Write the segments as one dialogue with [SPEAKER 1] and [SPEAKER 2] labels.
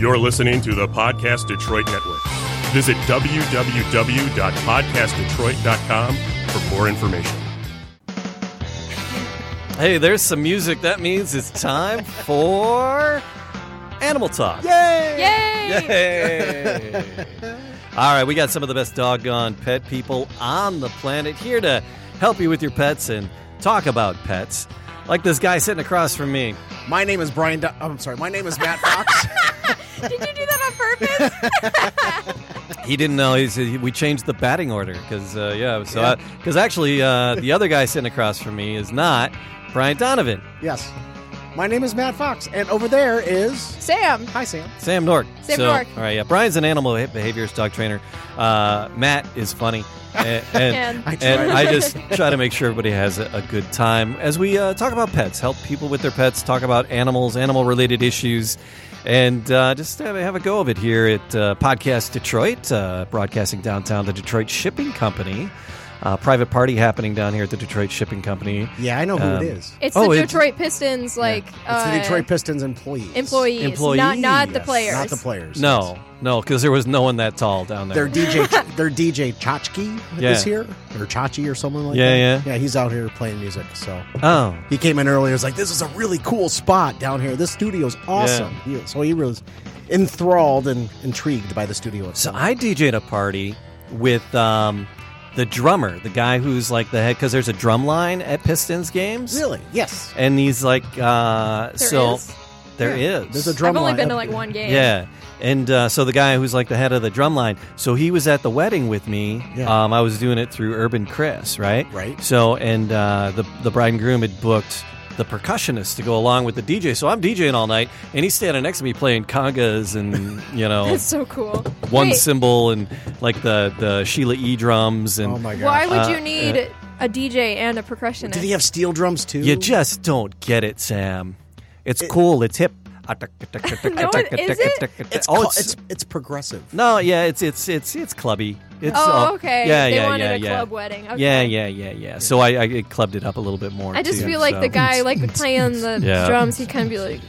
[SPEAKER 1] You're listening to the Podcast Detroit Network. Visit www.podcastdetroit.com for more information.
[SPEAKER 2] Hey, there's some music. That means it's time for Animal Talk.
[SPEAKER 3] Yay!
[SPEAKER 4] Yay!
[SPEAKER 2] Yay! All right, we got some of the best doggone pet people on the planet here to help you with your pets and talk about pets. Like this guy sitting across from me.
[SPEAKER 3] My name is Brian. Do- I'm sorry. My name is Matt Fox.
[SPEAKER 4] Did you do that on purpose?
[SPEAKER 2] He didn't know he's, he, we changed the batting order because uh, yeah, so because actually uh, the other guy sitting across from me is not Brian Donovan,
[SPEAKER 3] yes. My name is Matt Fox, and over there is
[SPEAKER 4] Sam.
[SPEAKER 3] hi Sam.
[SPEAKER 2] Sam Nork.
[SPEAKER 4] Sam
[SPEAKER 2] so,
[SPEAKER 4] Nork.
[SPEAKER 2] All right, yeah, Brian's an animal beha- behaviorist dog trainer. Uh, Matt is funny, and, and,
[SPEAKER 4] And-
[SPEAKER 3] I
[SPEAKER 2] and. I just try to make sure everybody has a, a good time as we uh, talk about pets, help people with their pets, talk about animals, animal related issues, and uh, just have, have a go of it here at uh, Podcast Detroit, uh, broadcasting downtown the Detroit Shipping Company. Uh, private party happening down here at the Detroit Shipping Company.
[SPEAKER 3] Yeah, I know who
[SPEAKER 2] Um,
[SPEAKER 3] it is.
[SPEAKER 4] It's
[SPEAKER 2] Oh,
[SPEAKER 4] the
[SPEAKER 2] it's-
[SPEAKER 4] Detroit Pistons, like
[SPEAKER 3] It's
[SPEAKER 4] uh,
[SPEAKER 3] the Detroit Pistons employees.
[SPEAKER 4] employees,
[SPEAKER 2] Employees,
[SPEAKER 4] not not the players.
[SPEAKER 3] Not the players.
[SPEAKER 2] No, no, because there was no one that tall down there.
[SPEAKER 3] Their DJ, their DJ Chachki
[SPEAKER 2] Yeah.
[SPEAKER 3] is here, or Chachi, or something like
[SPEAKER 2] Yeah,
[SPEAKER 3] that.
[SPEAKER 2] yeah.
[SPEAKER 3] yeah. He's out here playing music. So
[SPEAKER 2] oh,
[SPEAKER 3] he came in earlier. Was like, "This is a really cool spot down here. This studio's awesome." He- so he was enthralled and intrigued by the studio
[SPEAKER 2] So. I DJ'd a party with um, the drummer, the guy who's like the head, because there's a drum line at Pistons games.
[SPEAKER 3] really, yes.
[SPEAKER 2] And he's like, uh,
[SPEAKER 4] There
[SPEAKER 2] so
[SPEAKER 4] is?
[SPEAKER 2] there is.
[SPEAKER 3] There's a drum line.
[SPEAKER 4] I've only
[SPEAKER 3] line
[SPEAKER 4] been to
[SPEAKER 3] up
[SPEAKER 4] like
[SPEAKER 3] there.
[SPEAKER 4] one game.
[SPEAKER 2] Yeah. And uh, so the guy who's like the head of the drum line, so he was at the wedding with me.
[SPEAKER 3] Yeah.
[SPEAKER 2] Um, I was doing it through Urban Chris, right?
[SPEAKER 3] Right.
[SPEAKER 2] So and uh, the the bride and groom had booked the percussionist to go along with the DJ. So I'm DJing all night, and he's standing next to me playing congas and you know
[SPEAKER 4] That's so cool.
[SPEAKER 2] one
[SPEAKER 4] Wait,
[SPEAKER 2] cymbal and like the the Sheila E drums and
[SPEAKER 3] Oh my gosh.
[SPEAKER 4] Why would
[SPEAKER 2] Uh,
[SPEAKER 4] you need a DJ and a percussionist?
[SPEAKER 3] Did he have steel drums too?
[SPEAKER 2] you just don't get it, Sam. It's cool. It's hip.
[SPEAKER 4] No, is it?
[SPEAKER 3] It's,
[SPEAKER 2] oh, it's,
[SPEAKER 3] it's it's progressive.
[SPEAKER 2] no, yeah, it's it's it's it's clubby. It's
[SPEAKER 4] oh,
[SPEAKER 2] all-
[SPEAKER 4] okay.
[SPEAKER 2] Yeah,
[SPEAKER 4] they
[SPEAKER 2] yeah,
[SPEAKER 4] wanted
[SPEAKER 2] yeah,
[SPEAKER 4] a
[SPEAKER 2] yeah.
[SPEAKER 4] club wedding. Okay.
[SPEAKER 2] Yeah, yeah, yeah, yeah. So I, I clubbed it up a little bit more.
[SPEAKER 4] I just
[SPEAKER 2] too,
[SPEAKER 4] feel like
[SPEAKER 2] so.
[SPEAKER 4] the guy like playing the
[SPEAKER 2] Yeah.
[SPEAKER 4] drums. He kind of be like,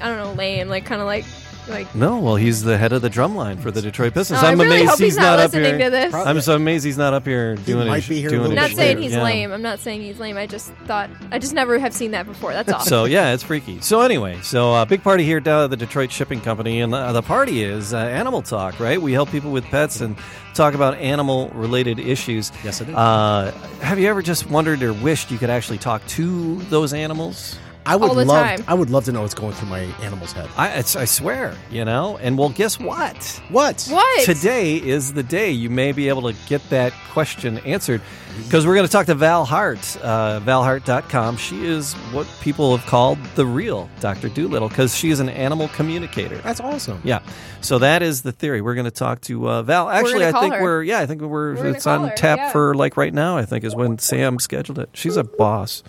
[SPEAKER 4] I don't know, lame. Like kind of like like.
[SPEAKER 2] No, well, he's the head of the drum line for the Detroit Pistons.
[SPEAKER 4] Oh, I
[SPEAKER 2] I'm
[SPEAKER 4] really
[SPEAKER 2] amazed
[SPEAKER 4] hope he's not,
[SPEAKER 2] up
[SPEAKER 4] listening
[SPEAKER 2] here.
[SPEAKER 4] to this.
[SPEAKER 3] Pro-
[SPEAKER 2] I'm so amazed he's not up here doing
[SPEAKER 3] might
[SPEAKER 2] his,
[SPEAKER 3] be here a
[SPEAKER 2] doing
[SPEAKER 4] I'm not
[SPEAKER 3] bit
[SPEAKER 4] saying
[SPEAKER 3] later,
[SPEAKER 4] he's
[SPEAKER 2] yeah.
[SPEAKER 4] lame. I'm not saying he's lame. I just thought I just never have seen that before. That's all.
[SPEAKER 2] So yeah, it's freaky. So anyway, so uh, big party here down at the Detroit Shipping Company, and uh, the party is uh, Animal Talk, right? We help people with pets and talk about animal-related issues.
[SPEAKER 3] Yes, it is.
[SPEAKER 2] Uh, have you ever just wondered or wished you could actually talk to those animals?
[SPEAKER 3] I would
[SPEAKER 4] all the
[SPEAKER 3] love.
[SPEAKER 4] time.
[SPEAKER 3] I would love to know what's going through my animal's head.
[SPEAKER 2] I, it's, I swear, you know. And well, guess what?
[SPEAKER 3] What?
[SPEAKER 4] what?
[SPEAKER 2] Today is the day you may be able to get that question answered because we're going to talk to Val Heart, uh, valheart.com. She is what people have called the real Dr. Doolittle because she is an animal communicator.
[SPEAKER 3] That's awesome.
[SPEAKER 2] Yeah. So that is the theory. We're going to talk to uh, Val. Actually,
[SPEAKER 4] gonna
[SPEAKER 2] I think
[SPEAKER 4] her.
[SPEAKER 2] we're, yeah, I think we're,
[SPEAKER 4] gonna
[SPEAKER 2] it's on
[SPEAKER 4] her,
[SPEAKER 2] tap
[SPEAKER 4] yeah.
[SPEAKER 2] for like right now, I think is when Sam scheduled it. She's a boss.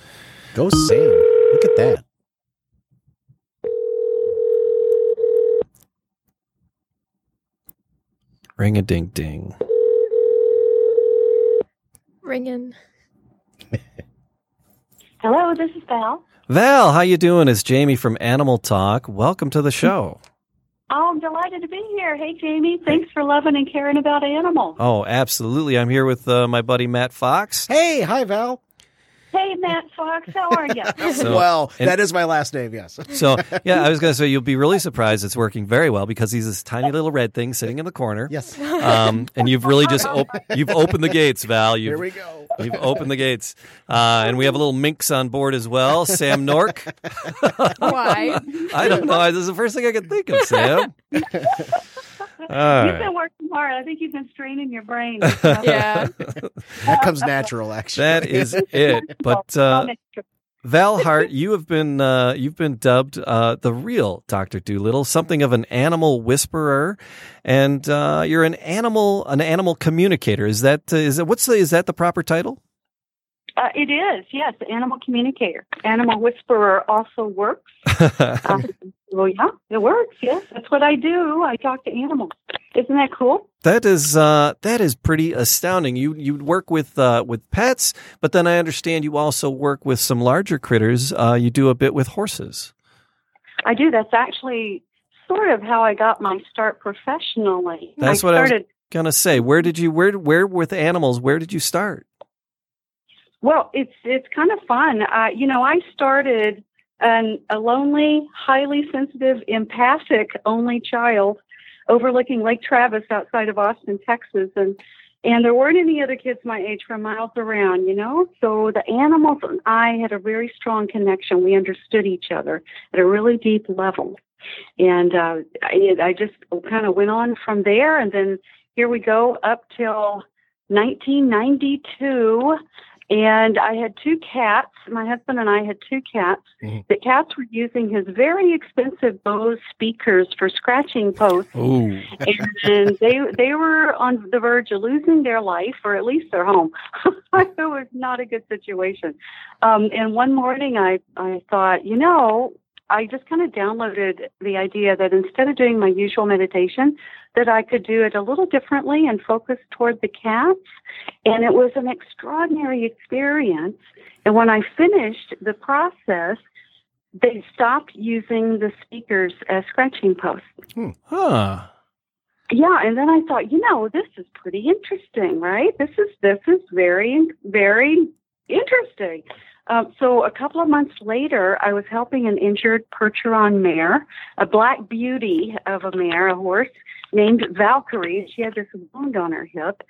[SPEAKER 3] Go Sam. Look at that.
[SPEAKER 2] Ring a ding ding.
[SPEAKER 4] ringing.
[SPEAKER 5] Hello, this is Val.
[SPEAKER 2] Val, how you doing? It's Jamie from Animal Talk. Welcome to the show.
[SPEAKER 5] Oh, I'm delighted to be here. Hey, Jamie, thanks for loving and caring about animals.
[SPEAKER 2] Oh, absolutely. I'm here with uh, my buddy Matt Fox.
[SPEAKER 3] Hey, hi Val.
[SPEAKER 5] Hey, Matt Fox, how are you?
[SPEAKER 2] So-
[SPEAKER 3] well,
[SPEAKER 2] and-
[SPEAKER 3] that is my last name. Yes.
[SPEAKER 2] So, yeah, I was going to say you'll be really surprised it's working very well because he's this tiny little red thing sitting in the corner.
[SPEAKER 3] Yes.
[SPEAKER 2] Um, and you've really just op- you've opened the gates, Val. You've,
[SPEAKER 3] Here we go.
[SPEAKER 2] You've opened the gates. Uh, and we have a little minx on board as well, Sam Nork.
[SPEAKER 4] Why?
[SPEAKER 2] I don't know. This is the first thing I could think of, Sam. All
[SPEAKER 5] You've
[SPEAKER 2] right.
[SPEAKER 5] been working hard. I think you've been straining your brain.
[SPEAKER 4] yeah.
[SPEAKER 3] That comes natural, actually.
[SPEAKER 2] That is it. But uh, Val Heart, you have been uh, you've been dubbed uh, the real Doctor Doolittle, something of an animal whisperer, and uh, you're an animal an animal communicator. Is that uh, is that what's the is that the proper title?
[SPEAKER 5] Uh, it is, yes, animal communicator. Animal whisperer also works. Um, well, yeah, it works. Yes, that's what I do. I talk to animals. Isn't that cool?
[SPEAKER 2] That is uh, that is pretty astounding. You you work with uh, with pets, but then I understand you also work with some larger critters. Uh, you do a bit with horses.
[SPEAKER 5] I do. That's actually sort of how I got my start professionally.
[SPEAKER 2] That's
[SPEAKER 5] I
[SPEAKER 2] what I was
[SPEAKER 5] started.
[SPEAKER 2] gonna say. Where did you where where with animals? Where did you start?
[SPEAKER 5] Well, it's it's kind of fun. Uh, you know, I started an, a lonely, highly sensitive, empathic only child overlooking Lake Travis outside of Austin, Texas, and and there weren't any other kids my age for miles around, you know. So the animals and I had a very strong connection. We understood each other at a really deep level, and uh, I, I just kind of went on from there. And then here we go up till 1992 and I had two cats. My husband and I had two cats.
[SPEAKER 3] Mhm.
[SPEAKER 5] The cats were using his very expensive Bose speakers for scratching posts,
[SPEAKER 2] Oh,
[SPEAKER 5] and they they were on the verge of losing their life or at least their home. it was not a good situation. Um, and one morning, I I thought, you know, I just kind of downloaded the idea that instead of doing my usual meditation, that I could do it a little differently and focus toward the cats. And it was an extraordinary experience. And when I finished the process, they stopped using the speakers as scratching posts. Hmm.
[SPEAKER 2] huh.
[SPEAKER 5] Yeah, and then I thought, you know, this is pretty interesting, right? This is this is very very interesting. Um, so a couple of months later, I was helping an injured Percheron mare, a black beauty of a mare, a horse named Valkyrie. She had this wound on her hip,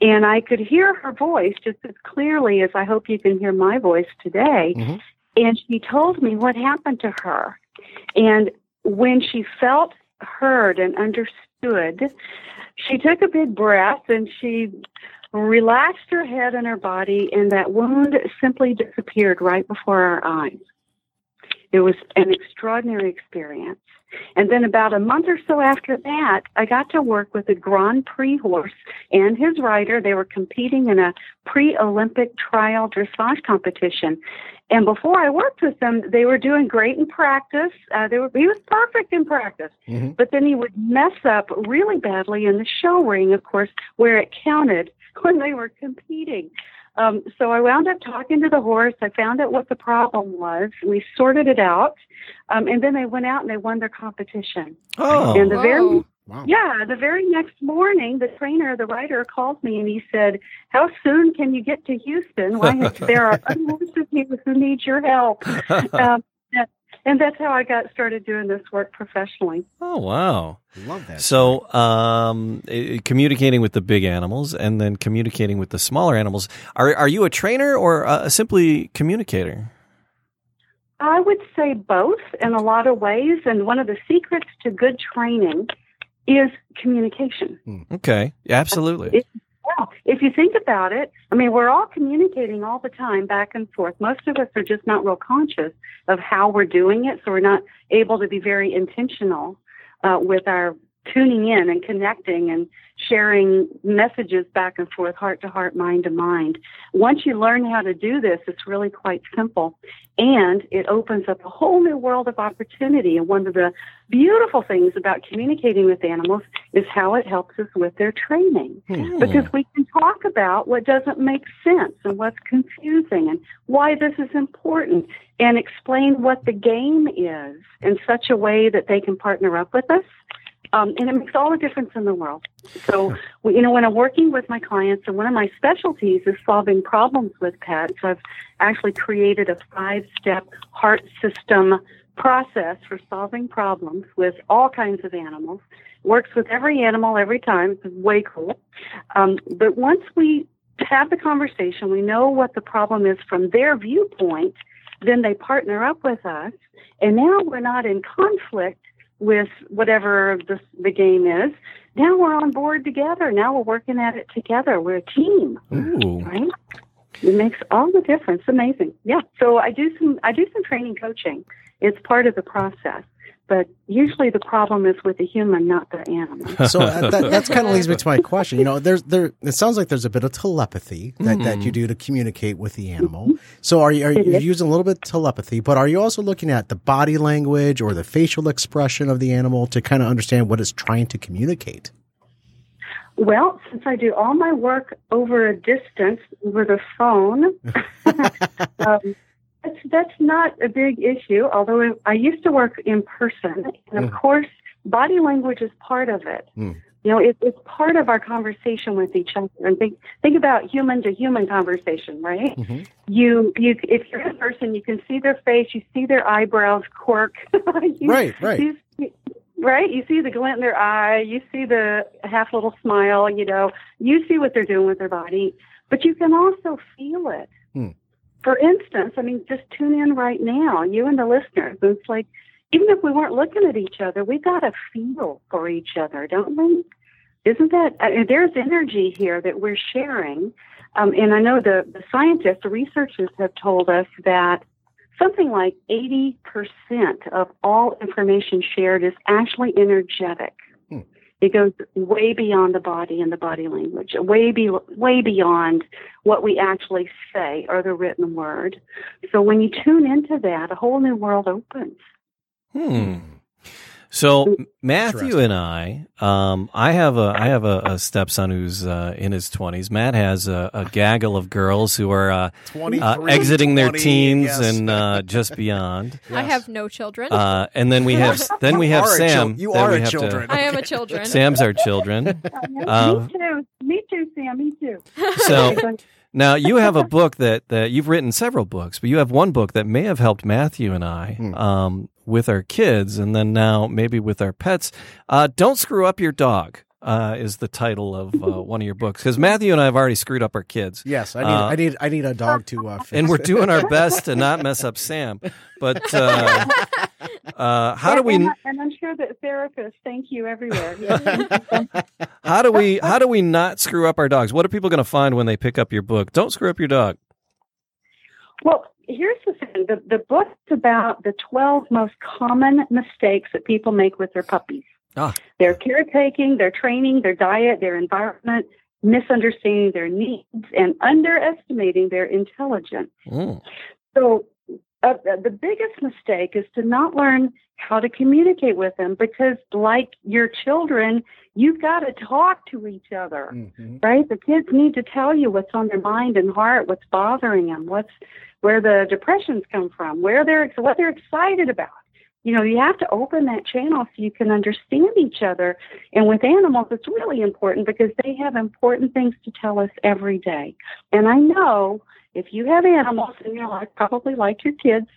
[SPEAKER 5] and I could hear her voice just as clearly as I hope you can hear my voice today.
[SPEAKER 3] Mhm.
[SPEAKER 5] And she told me what happened to her. And when she felt heard and understood, she took a big breath and she relaxed her head and her body, and that wound simply disappeared right before our eyes. It was an extraordinary experience. And then about a month or so after that, I got to work with a Grand Prix horse and his rider. They were competing in a pre-Olympic trial dressage competition. And before I worked with them, they were doing great in practice. Uh, they were, he was perfect in practice.
[SPEAKER 3] Mhm.
[SPEAKER 5] But then he would mess up really badly in the show ring, of course, where it counted when they were competing. Um, so I wound up talking to the horse. I found out what the problem was. We sorted it out. Um, and then they went out and they won their competition.
[SPEAKER 2] Oh,
[SPEAKER 5] And the very
[SPEAKER 4] Whoa.
[SPEAKER 3] Wow.
[SPEAKER 5] yeah, the very next morning, the trainer, the rider, called me and he said, "How soon can you get to Houston? Why, there are other horses here who need your help." Um, and- and that's how I got started doing this work professionally.
[SPEAKER 2] oh wow.
[SPEAKER 3] Love that.
[SPEAKER 2] So, um, communicating with the big animals and then communicating with the smaller animals. Are are you a trainer or a simply communicator?
[SPEAKER 5] I would say both in a lot of ways, and one of the secrets to good training is communication.
[SPEAKER 2] Okay, absolutely.
[SPEAKER 5] It- Well, if you think about it, I mean, we're all communicating all the time back and forth. Most of us are just not real conscious of how we're doing it, so we're not able to be very intentional uh, with our tuning in and connecting and sharing messages back and forth, heart to heart, mind to mind. Once you learn how to do this, it's really quite simple. And it opens up a whole new world of opportunity. And one of the beautiful things about communicating with animals is how it helps us with their training
[SPEAKER 2] Hmm.
[SPEAKER 5] because we can talk about what doesn't make sense and what's confusing and why this is important and explain what the game is in such a way that they can partner up with us. Um, and it makes all the difference in the world. So, you know, when I'm working with my clients, and one of my specialties is solving problems with pets, I've actually created a five step heart system process for solving problems with all kinds of animals. Works with every animal every time. It's way cool. Um, but once we have the conversation, we know what the problem is from their viewpoint, then they partner up with us, and now we're not in conflict with whatever the, the game is. Now we're on board together. Now we're working at it together. We're a team,
[SPEAKER 2] Ooh.
[SPEAKER 5] right? It makes all the difference. Amazing. Yeah. So I do some I do some training coaching. It's part of the process. But usually the problem is with the human, not the animal.
[SPEAKER 3] so uh, that, that's kind of leads me to my question. You know, there's there. It sounds like there's a bit of telepathy that, that you do to communicate with the animal. So are you are you using a little bit of telepathy, but are you also looking at the body language or the facial expression of the animal to kind of understand what it's trying to communicate?
[SPEAKER 5] Well, since I do all my work over a distance over the phone, um, that's, that's not a big issue. Although I used to work in person, and of
[SPEAKER 3] Mhm.
[SPEAKER 5] course, body language is part of it.
[SPEAKER 3] Hmm.
[SPEAKER 5] You know, it, it's part of our conversation with each other. And think think about human to human conversation, right?
[SPEAKER 3] Mhm.
[SPEAKER 5] You you if you're in person, you can see their face, you see their eyebrows quirk. You-
[SPEAKER 3] Right, right.
[SPEAKER 5] you see- right. You see the glint in their eye. You see the half little smile. You know, you see what they're doing with their body, but you can also feel it.
[SPEAKER 3] Hmm.
[SPEAKER 5] For instance, I mean, just tune in right now, you and the listeners. It's like even if we weren't looking at each other, we got a feel for each other, don't we? Isn't that I mean, there's energy here that we're sharing? Um, and I know the, the scientists, the researchers have told us that something like 80% of all information shared is actually energetic. It goes way beyond the body and the body language, way be, way beyond what we actually say or the written word. So when you tune into that, a whole new world opens.
[SPEAKER 2] Hmm. So Matthew and I, um, I have a I have a, a stepson who's uh, in his twenties. Matt has a, a gaggle of girls who are uh, uh, exiting their teens
[SPEAKER 3] yes.
[SPEAKER 2] and uh, just beyond.
[SPEAKER 4] I have no children.
[SPEAKER 2] Uh, and then we have then we have
[SPEAKER 3] are a chil-
[SPEAKER 2] Sam.
[SPEAKER 3] you
[SPEAKER 2] Then
[SPEAKER 3] are
[SPEAKER 2] we
[SPEAKER 3] a
[SPEAKER 2] have to-
[SPEAKER 3] children.
[SPEAKER 4] I am a children.
[SPEAKER 2] Sam's our children. Uh,
[SPEAKER 5] me too. Me too, Sam. Me too.
[SPEAKER 2] So now you have a book that, that you've written several books, but you have one book that may have helped Matthew and I
[SPEAKER 3] Hmm.
[SPEAKER 2] um, with our kids, and then now maybe with our pets. Uh, Don't screw up your dog uh, is the title of uh, one of your books because Matthew and I have already screwed up our kids.
[SPEAKER 3] Yes, I need
[SPEAKER 2] Uh,
[SPEAKER 3] I need I need a dog to uh, fix.
[SPEAKER 2] And we're
[SPEAKER 3] it.
[SPEAKER 2] doing our best to not mess up Sam. But uh, uh, how do we
[SPEAKER 5] And, and I'm sure that therapists thank you everywhere.
[SPEAKER 2] How do we how do we not screw up our dogs? What are people going to find when they pick up your book? Don't screw up your dog.
[SPEAKER 5] Well, here's the thing: the the book's about the 12 most common mistakes that people make with their puppies.
[SPEAKER 2] Ah.
[SPEAKER 5] Their caretaking, their training, their diet, their environment, misunderstanding their needs, and underestimating their intelligence.
[SPEAKER 2] Mm.
[SPEAKER 5] So, uh, the biggest mistake is to not learn how to communicate with them because, like your children, you've got to talk to each other
[SPEAKER 3] Mhm.
[SPEAKER 5] right? The kids need to tell you what's on their mind and heart, what's bothering them, what's where the depressions come from, where they're what they're excited about. You know, you have to open that channel so you can understand each other. And with animals, it's really important because they have important things to tell us every day. And I know if you have animals in your life, probably like your kids,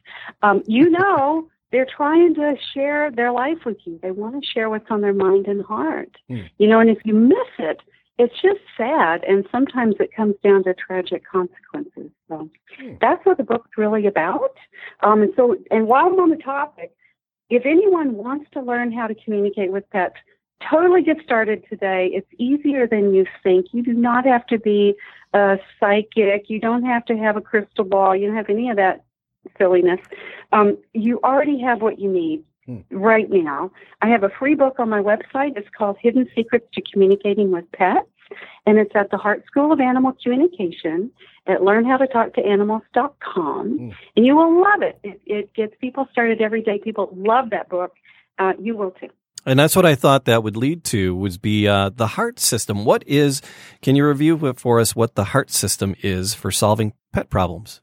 [SPEAKER 5] um, you know they're trying to share their life with you. They want to share what's on their mind and heart.
[SPEAKER 3] Hmm.
[SPEAKER 5] You know, and if you miss it, it's just sad, and sometimes it comes down to tragic consequences. So
[SPEAKER 3] Hmm.
[SPEAKER 5] that's what the book's really about. Um, and so, and while I'm on the topic, if anyone wants to learn how to communicate with pets, totally get started today. It's easier than you think. You do not have to be a psychic. You don't have to have a crystal ball. You don't have any of that silliness. Um, you already have what you need
[SPEAKER 3] Hmm.
[SPEAKER 5] right now. I have a free book on my website. It's called Hidden Secrets to Communicating with Pets, and it's at the Heart School of Animal Communication at learnhowtotalktoanimals.com.
[SPEAKER 3] Hmm.
[SPEAKER 5] And you will love it. it. It gets people started every day. People love that book. Uh, you will too.
[SPEAKER 2] And that's what I thought that would lead to was be uh, the heart system. What is? Can you review for us? What the heart system is for solving pet problems?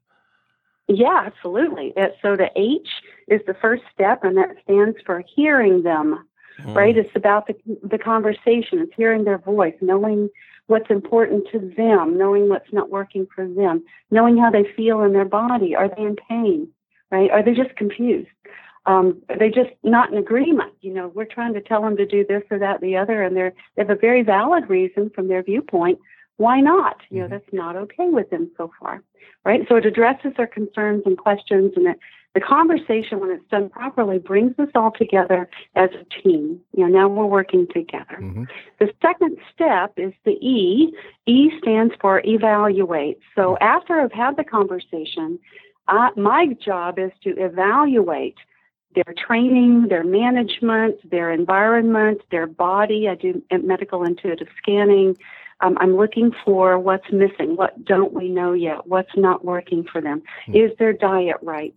[SPEAKER 5] Yeah, absolutely. So the H is the first step, and that stands for hearing them. Right? It's about the the conversation. It's hearing their voice, knowing what's important to them, knowing what's not working for them, knowing how they feel in their body. Are they in pain? Right? Are they just confused? Um, are they just not in agreement? You know, we're trying to tell them to do this or that, or the other, and they're they have a very valid reason from their viewpoint. Why not? You know, that's not okay with them so far, right? So it addresses their concerns and questions, and it, the conversation, when it's done properly, brings us all together as a team. You know, now we're working together.
[SPEAKER 3] Mhm.
[SPEAKER 5] The second step is the E. E stands for evaluate. So after I've had the conversation, I, my job is to evaluate their training, their management, their environment, their body. I do medical intuitive scanning. Um, I'm looking for what's missing. What don't we know yet? What's not working for them? Is their diet right?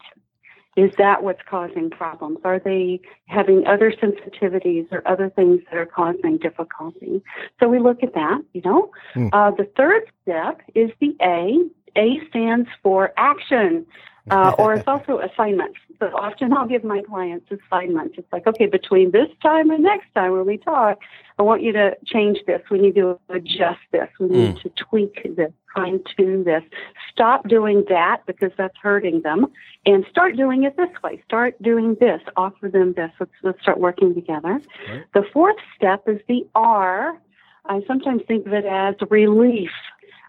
[SPEAKER 5] Is that what's causing problems? Are they having other sensitivities or other things that are causing difficulty? So we look at that, you know.
[SPEAKER 3] Hmm.
[SPEAKER 5] Uh, the third step is the A. A stands for action. Uh, or it's also assignments. So often I'll give my clients assignments. It's like, okay, between this time and next time when we talk, I want you to change this. We need to adjust this. We need
[SPEAKER 2] Mm.
[SPEAKER 5] to tweak this, fine tune this. Stop doing that because that's hurting them and start doing it this way. Start doing this. Offer them this. Let's, let's start working together.
[SPEAKER 3] Right.
[SPEAKER 5] The fourth step is the R. I sometimes think of it as relief.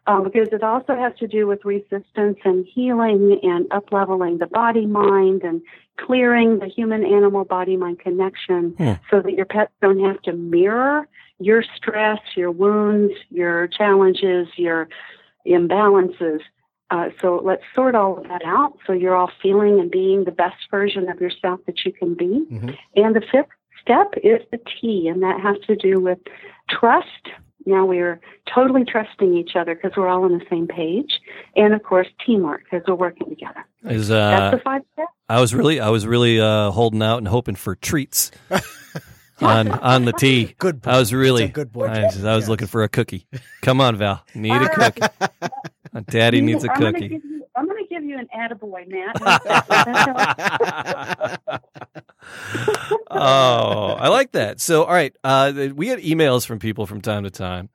[SPEAKER 5] Um, because it also has to do with resistance and healing and upleveling the body mind and clearing the human animal body mind connection
[SPEAKER 2] Hmm.
[SPEAKER 5] so that your pets don't have to mirror your stress, your wounds, your challenges, your imbalances. Uh, so let's sort all of that out so you're all feeling and being the best version of yourself that you can be.
[SPEAKER 3] Mhm.
[SPEAKER 5] And the fifth step is the T, and that has to do with trust. Now we're totally trusting each other because we're all on the same page. And of course, teamwork because we're working together.
[SPEAKER 2] Is
[SPEAKER 5] That's
[SPEAKER 2] uh,
[SPEAKER 5] the five steps.
[SPEAKER 2] I was really, I was really uh, holding out and hoping for treats on on the tea.
[SPEAKER 3] Good boy.
[SPEAKER 2] I was really
[SPEAKER 3] That's a good boy.
[SPEAKER 2] I was, I was
[SPEAKER 3] Yes.
[SPEAKER 2] looking for a cookie. Come on, Val. Need a cookie. Daddy needs a
[SPEAKER 5] I'm gonna
[SPEAKER 2] cookie.
[SPEAKER 5] you- I'm going to give you an attaboy, Matt.
[SPEAKER 2] Oh, I like that. So, all right, uh, we get emails from people from time to time,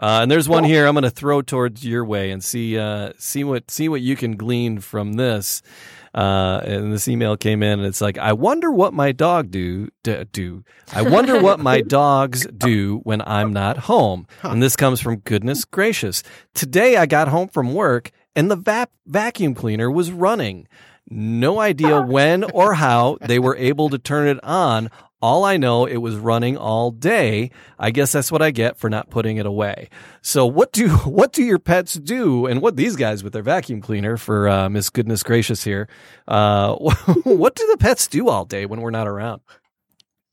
[SPEAKER 2] uh, and there's one here I'm going to throw towards your way and see uh, see what see what you can glean from this. Uh, and this email came in, and it's like, I wonder what my dog do d- do. I wonder what my dogs do when I'm not home. And this comes from goodness gracious. Today I got home from work, and the va- vacuum cleaner was running. No idea when or how they were able to turn it on. All I know, it was running all day. I guess that's what I get for not putting it away. So, what do what do your pets do, and what these guys with their vacuum cleaner for uh, Miss Goodness Gracious here? Uh, what do the pets do all day when we're not around?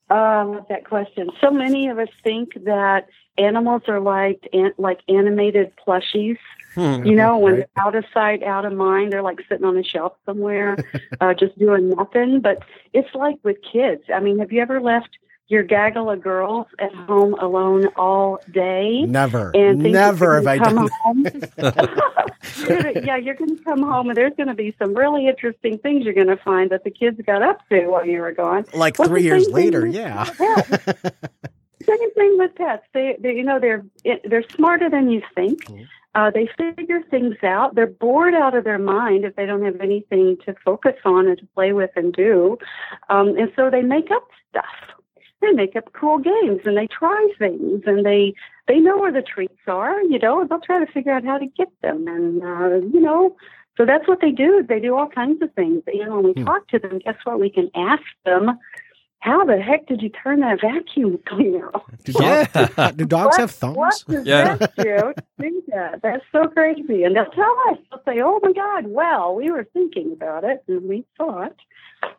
[SPEAKER 5] Oh, I love that question. So many of us think that animals are like an, like animated plushies. You know, when
[SPEAKER 3] Right.
[SPEAKER 5] they're out of sight, out of mind, they're like sitting on a shelf somewhere, uh, just doing nothing. But it's like with kids. I mean, have you ever left your gaggle of girls at home alone all day?
[SPEAKER 3] Never,
[SPEAKER 5] And
[SPEAKER 3] never have I done.
[SPEAKER 5] come home. You're yeah, you're going to come home, and there's going to be some really interesting things you're going to find that the kids got up to while you were gone.
[SPEAKER 3] Like
[SPEAKER 5] Well,
[SPEAKER 3] three years later, yeah.
[SPEAKER 5] Same thing with pets. They, they you know, they're they're smarter than you think.
[SPEAKER 3] Mhm.
[SPEAKER 5] Uh, they figure things out. They're bored out of their mind if they don't have anything to focus on and to play with and do, um, and so they make up stuff. They make up cool games and they try things and they they know where the treats are. You know, and they'll try to figure out how to get them and uh, you know. So that's what they do. They do all kinds of things. You know, when we
[SPEAKER 3] Hmm.
[SPEAKER 5] talk to them, guess what? We can ask them how the heck did you turn that vacuum cleaner on?
[SPEAKER 3] Do, dog-
[SPEAKER 2] Yeah.
[SPEAKER 3] do dogs
[SPEAKER 5] What-
[SPEAKER 3] have thumbs?
[SPEAKER 5] What does
[SPEAKER 2] Yeah.
[SPEAKER 5] that do do that? That's so crazy. And they'll tell us, they'll say, oh my God, well, we were thinking about it and we thought.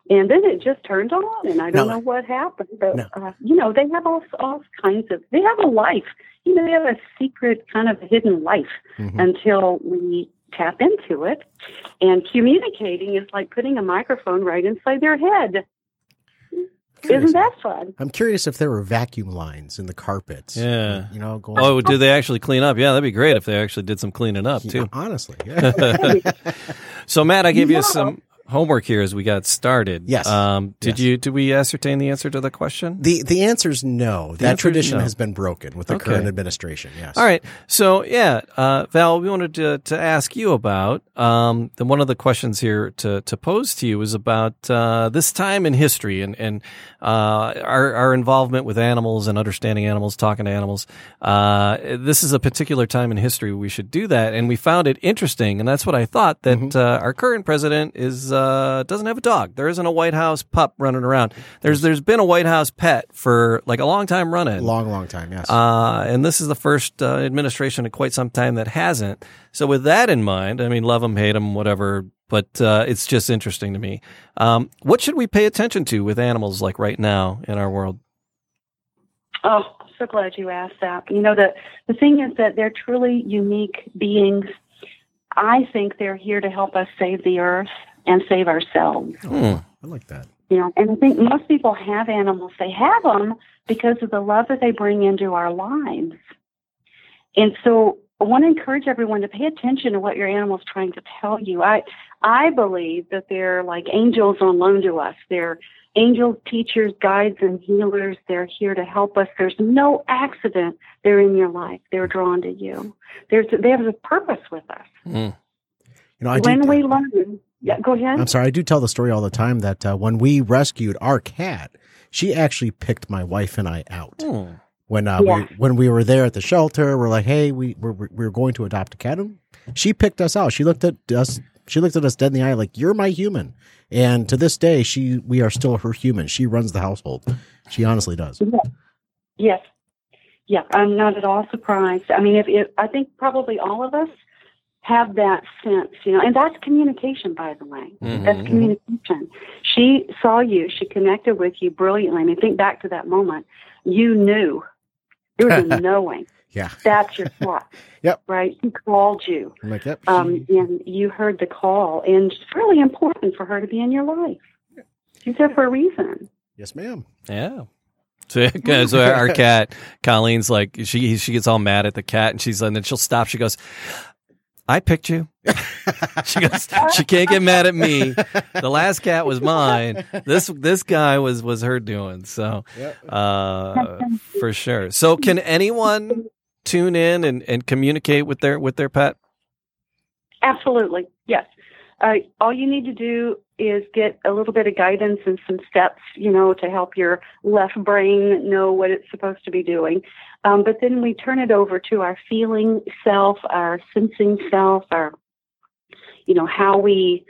[SPEAKER 5] And then it just turned on, and I don't
[SPEAKER 3] No.
[SPEAKER 5] know what happened. But,
[SPEAKER 3] No.
[SPEAKER 5] uh, you know, they have all, all kinds of, they have a life. You know, they have a secret kind of hidden life
[SPEAKER 3] Mhm.
[SPEAKER 5] until we tap into it. And communicating is like putting a microphone right inside their head.
[SPEAKER 3] Curious.
[SPEAKER 5] Isn't that fun?
[SPEAKER 3] I'm curious if there were vacuum lines in the carpets.
[SPEAKER 2] Yeah.
[SPEAKER 3] You know, going.
[SPEAKER 2] Oh, do they actually clean up? Yeah, that'd be great if they actually did some cleaning up
[SPEAKER 3] Yeah,
[SPEAKER 2] too.
[SPEAKER 3] honestly, yeah.
[SPEAKER 2] So, Matt, I gave you some homework here as we got started.
[SPEAKER 3] Yes.
[SPEAKER 2] Um, did
[SPEAKER 3] Yes.
[SPEAKER 2] you? Did we ascertain the answer to the question?
[SPEAKER 3] the the answer is no. that tradition
[SPEAKER 2] no.
[SPEAKER 3] has been broken with the
[SPEAKER 2] Okay.
[SPEAKER 3] current administration. Yes.
[SPEAKER 2] All right. So, yeah, uh, Val, we wanted to, to ask you about um, the, one of the questions here to, to pose to you is about uh, this time in history and, and uh, our, our involvement with animals and understanding animals, talking to animals. Uh, this is a particular time in history we should do that. And we found it interesting. And that's what I thought that uh, our current president is uh, doesn't have a dog. There isn't a White House pup running around. There's There's been a White House pet for like a long time running.
[SPEAKER 3] Long, long time. Yes.
[SPEAKER 2] Uh, and this is the first uh, administration in quite some time that hasn't. So with that in mind, I mean, love them, hate them, whatever. But uh, it's just interesting to me. Um, what should we pay attention to with animals like right now in our world?
[SPEAKER 5] Oh, so glad you asked that. You know, the, the thing is that they're truly unique beings. I think they're here to help us save the earth and save ourselves.
[SPEAKER 2] Hmm.
[SPEAKER 3] I like that.
[SPEAKER 5] You know, and I think most people have animals. They have them because of the love that they bring into our lives. And so I want to encourage everyone to pay attention to what your animal is trying to tell you. I, I believe that they're like angels on loan to us. They're angels, teachers, guides, and healers. They're here to help us. There's no accident they're in your life. They're drawn to you. There's they have a purpose with us.
[SPEAKER 2] Mm.
[SPEAKER 3] You know, I
[SPEAKER 5] when
[SPEAKER 3] do,
[SPEAKER 5] we learn, yeah, go ahead.
[SPEAKER 3] I'm sorry, I do tell the story all the time that uh, when we rescued our cat, she actually picked my wife and I out.
[SPEAKER 2] Hmm.
[SPEAKER 3] When uh,
[SPEAKER 5] Yeah.
[SPEAKER 3] we when we were there at the shelter, we're like, "Hey, we we're, we're going to adopt a cat." And She picked us out. She looked at us. She looked at us dead in the eye, like, "You're my human." And to this day, she we are still her human. She runs the household. She honestly does.
[SPEAKER 5] Yes. Yeah, I'm not at all surprised. I mean, if, if I think probably all of us have that sense, you know, and that's communication, by the way. That's
[SPEAKER 2] Mhm.
[SPEAKER 5] communication. She saw you. She connected with you brilliantly. I mean, think back to that moment. You knew. It was a knowing.
[SPEAKER 3] Yeah.
[SPEAKER 5] That's your spot.
[SPEAKER 3] Yep.
[SPEAKER 5] Right. She called you,
[SPEAKER 3] I'm like, "Yep."
[SPEAKER 5] um, and you heard the call, and it's really important for her to be in your life. She's there for a reason.
[SPEAKER 3] yes, ma'am.
[SPEAKER 2] Yeah. So, so our cat, Colleen's like she she gets all mad at the cat, and she's and then she'll stop. She goes, "I picked you." she goes, "She can't get mad at me. The last cat was mine. This this guy was was her doing." So, uh, for sure. So, can anyone tune in and, and communicate with their with their pet?
[SPEAKER 5] Absolutely, yes. Uh, all you need to do is get a little bit of guidance and some steps, you know, to help your left brain know what it's supposed to be doing. Um, but then we turn it over to our feeling self, our sensing self, our, you know, how we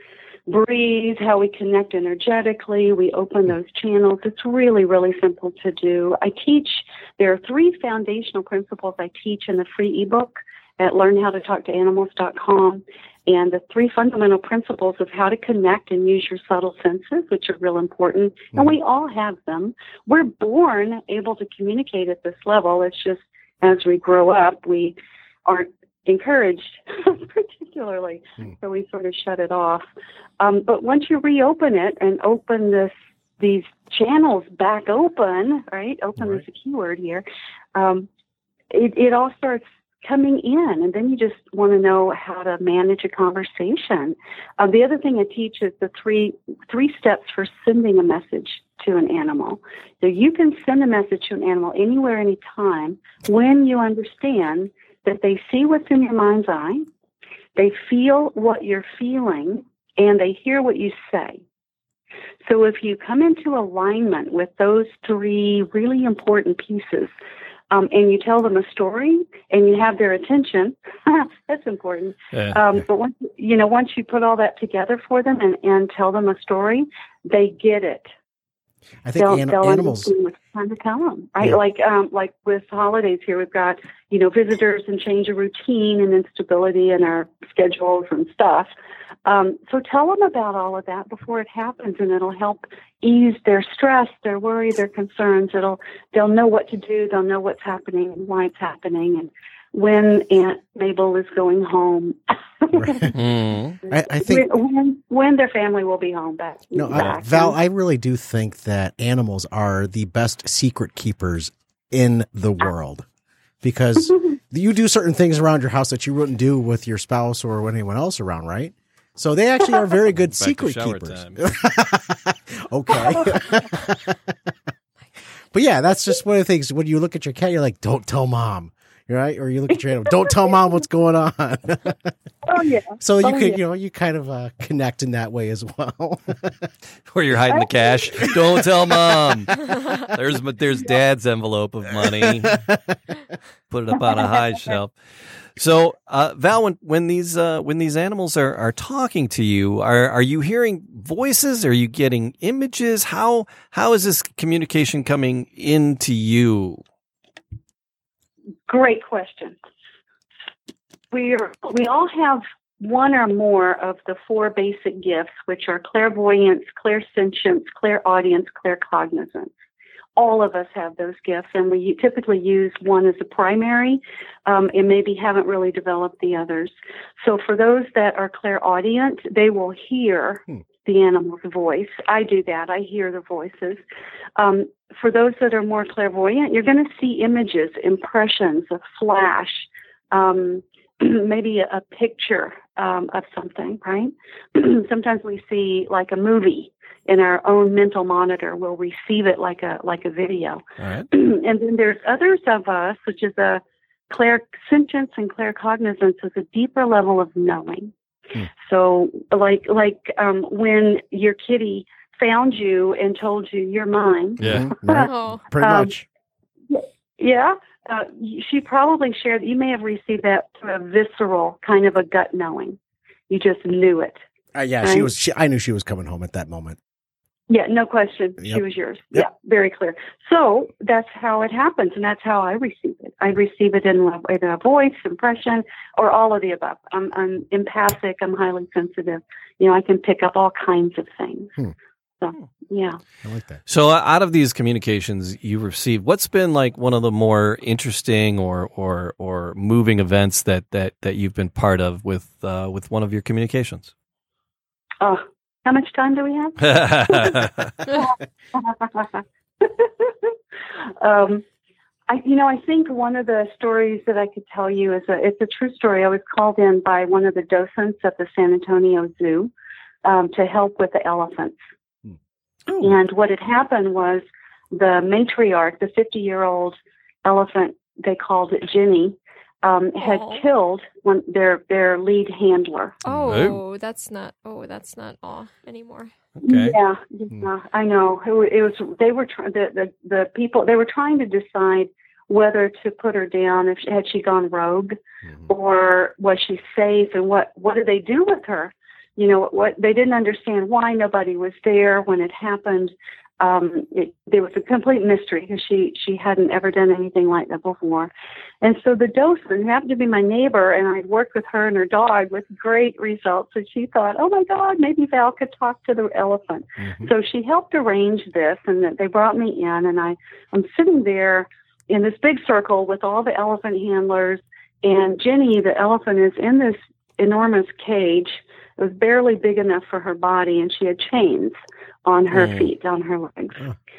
[SPEAKER 5] breathe, how we connect energetically. We open those channels. It's really, really simple to do. I teach, there are three foundational principles I teach in the free ebook at learnhowtotalktoanimals.com and the three fundamental principles of how to connect and use your subtle senses, which are real important. And we all have them. We're born able to communicate at this level. It's just as we grow up, we aren't encouraged, particularly.
[SPEAKER 3] Hmm.
[SPEAKER 5] So we sort of shut it off. Um, but once you reopen it and open this, these channels back open, right? Open
[SPEAKER 3] Right.
[SPEAKER 5] is a keyword here. Um, it, it all starts coming in, and then you just want to know how to manage a conversation. Uh, the other thing I teach is the three three steps for sending a message to an animal. So you can send a message to an animal anywhere, anytime, when you understand that they see what's in your mind's eye, they feel what you're feeling, and they hear what you say. So if you come into alignment with those three really important pieces, um, and you tell them a story and you have their attention, that's important.
[SPEAKER 2] Yeah.
[SPEAKER 5] Um, but once you know, once you put all that together for them and, and tell them a story, they get it.
[SPEAKER 3] I think
[SPEAKER 5] They'll,
[SPEAKER 3] an-
[SPEAKER 5] they'll
[SPEAKER 3] animals.
[SPEAKER 5] what's trying to tell them, right?
[SPEAKER 3] Yeah.
[SPEAKER 5] Like um, like with holidays here, we've got you know visitors and change of routine and instability in our schedules and stuff. Um, so tell them about all of that before it happens, and it'll help ease their stress, their worry, their concerns. It'll they'll know what to do. They'll know what's happening and why it's happening, and when Aunt Mabel is going home.
[SPEAKER 2] Mm.
[SPEAKER 3] I, I think
[SPEAKER 5] when, when when their family will be home back.
[SPEAKER 3] No, I. Val, I really do think that animals are the best secret keepers in the world because you do certain things around your house that you wouldn't do with your spouse or with anyone else around, right? So they actually are very good
[SPEAKER 2] Back
[SPEAKER 3] secret keepers. okay. but yeah, that's just one of the things. When you look at your cat, you're like, don't tell mom. Right? Or you look at your animal, don't tell mom what's going on.
[SPEAKER 5] oh yeah.
[SPEAKER 3] so you
[SPEAKER 5] Oh,
[SPEAKER 3] could,
[SPEAKER 5] yeah.
[SPEAKER 3] you know, you kind of uh, connect in that way as well.
[SPEAKER 2] Where you're hiding the cash. Don't tell mom. There's there's dad's envelope of money. Put it up on a high shelf. So, uh, Val, when, when these uh, when these animals are, are talking to you, are are you hearing voices? Are you getting images? How how is this communication coming into you?
[SPEAKER 5] Great question. We are, we all have one or more of the four basic gifts, which are clairvoyance, clairsentience, clairaudience, claircognizance. All of us have those gifts, and we typically use one as a primary, um, and maybe haven't really developed the others. So, for those that are clairaudient, they will hear
[SPEAKER 3] Hmm.
[SPEAKER 5] The animal's voice. I do that. I hear the voices. Um, for those that are more clairvoyant, you're going to see images, impressions, a flash, um, maybe a, picture, um, of something, right? Sometimes we see like a movie in our own mental monitor. We'll receive it like a like a video.
[SPEAKER 2] Right.
[SPEAKER 5] and then there's others of us, which is a clairsentience and claircognizance is a deeper level of knowing.
[SPEAKER 2] Hmm.
[SPEAKER 5] So, like like um, when your kitty found you and told you you're mine.
[SPEAKER 2] Yeah.
[SPEAKER 3] Mhm, right?
[SPEAKER 4] Oh,
[SPEAKER 3] Pretty
[SPEAKER 5] Um,
[SPEAKER 3] much.
[SPEAKER 5] Yeah, uh, she probably shared. You may have received that through a visceral kind of a gut knowing. You just knew it.
[SPEAKER 3] Uh, yeah, she was. She, I knew she was coming home at that moment.
[SPEAKER 5] Yeah, no question. She was yours.
[SPEAKER 3] Yep.
[SPEAKER 5] Yeah, very clear. So that's how it happens, and that's how I receive it. I receive it in a, in a voice, impression, or all of the above. I'm, I'm empathic. I'm highly sensitive. You know, I can pick up all kinds of things.
[SPEAKER 3] Hmm.
[SPEAKER 5] So, yeah.
[SPEAKER 3] I like that.
[SPEAKER 2] So, uh, out of these communications you received, what's been like one of the more interesting or or or moving events that that that you've been part of with uh, with one of your communications?
[SPEAKER 5] Oh, how much time do we have? um, I, you know, I think one of the stories that I could tell you is a, it's a true story. I was called in by one of the docents at the San Antonio Zoo um, to help with the elephants.
[SPEAKER 3] Oh.
[SPEAKER 5] And what had happened was the matriarch, the 50 year old elephant, they called it Jenny, um, had
[SPEAKER 4] Aw.
[SPEAKER 5] killed one, their, their lead handler.
[SPEAKER 4] oh, that's not. Oh, that's not awe anymore.
[SPEAKER 2] Okay.
[SPEAKER 5] Yeah, yeah, I know. It, it was they were trying the, the the people they were trying to decide whether to put her down if she, had she gone rogue
[SPEAKER 3] Mhm.
[SPEAKER 5] or was she safe and what what did they do with her? You know what they didn't understand why nobody was there when it happened. Um, it, there was a complete mystery because she she hadn't ever done anything like that before, and so the docent happened to be my neighbor, and I'd worked with her and her dog with great results. And she thought, oh my God, maybe Val could talk to the elephant.
[SPEAKER 3] Mhm.
[SPEAKER 5] So she helped arrange this, and that they brought me in, and I I'm sitting there in this big circle with all the elephant handlers, and Jenny, the elephant, is in this enormous cage. It was barely big enough for her body, and she had chains on her
[SPEAKER 2] Mm.
[SPEAKER 5] feet, on her legs,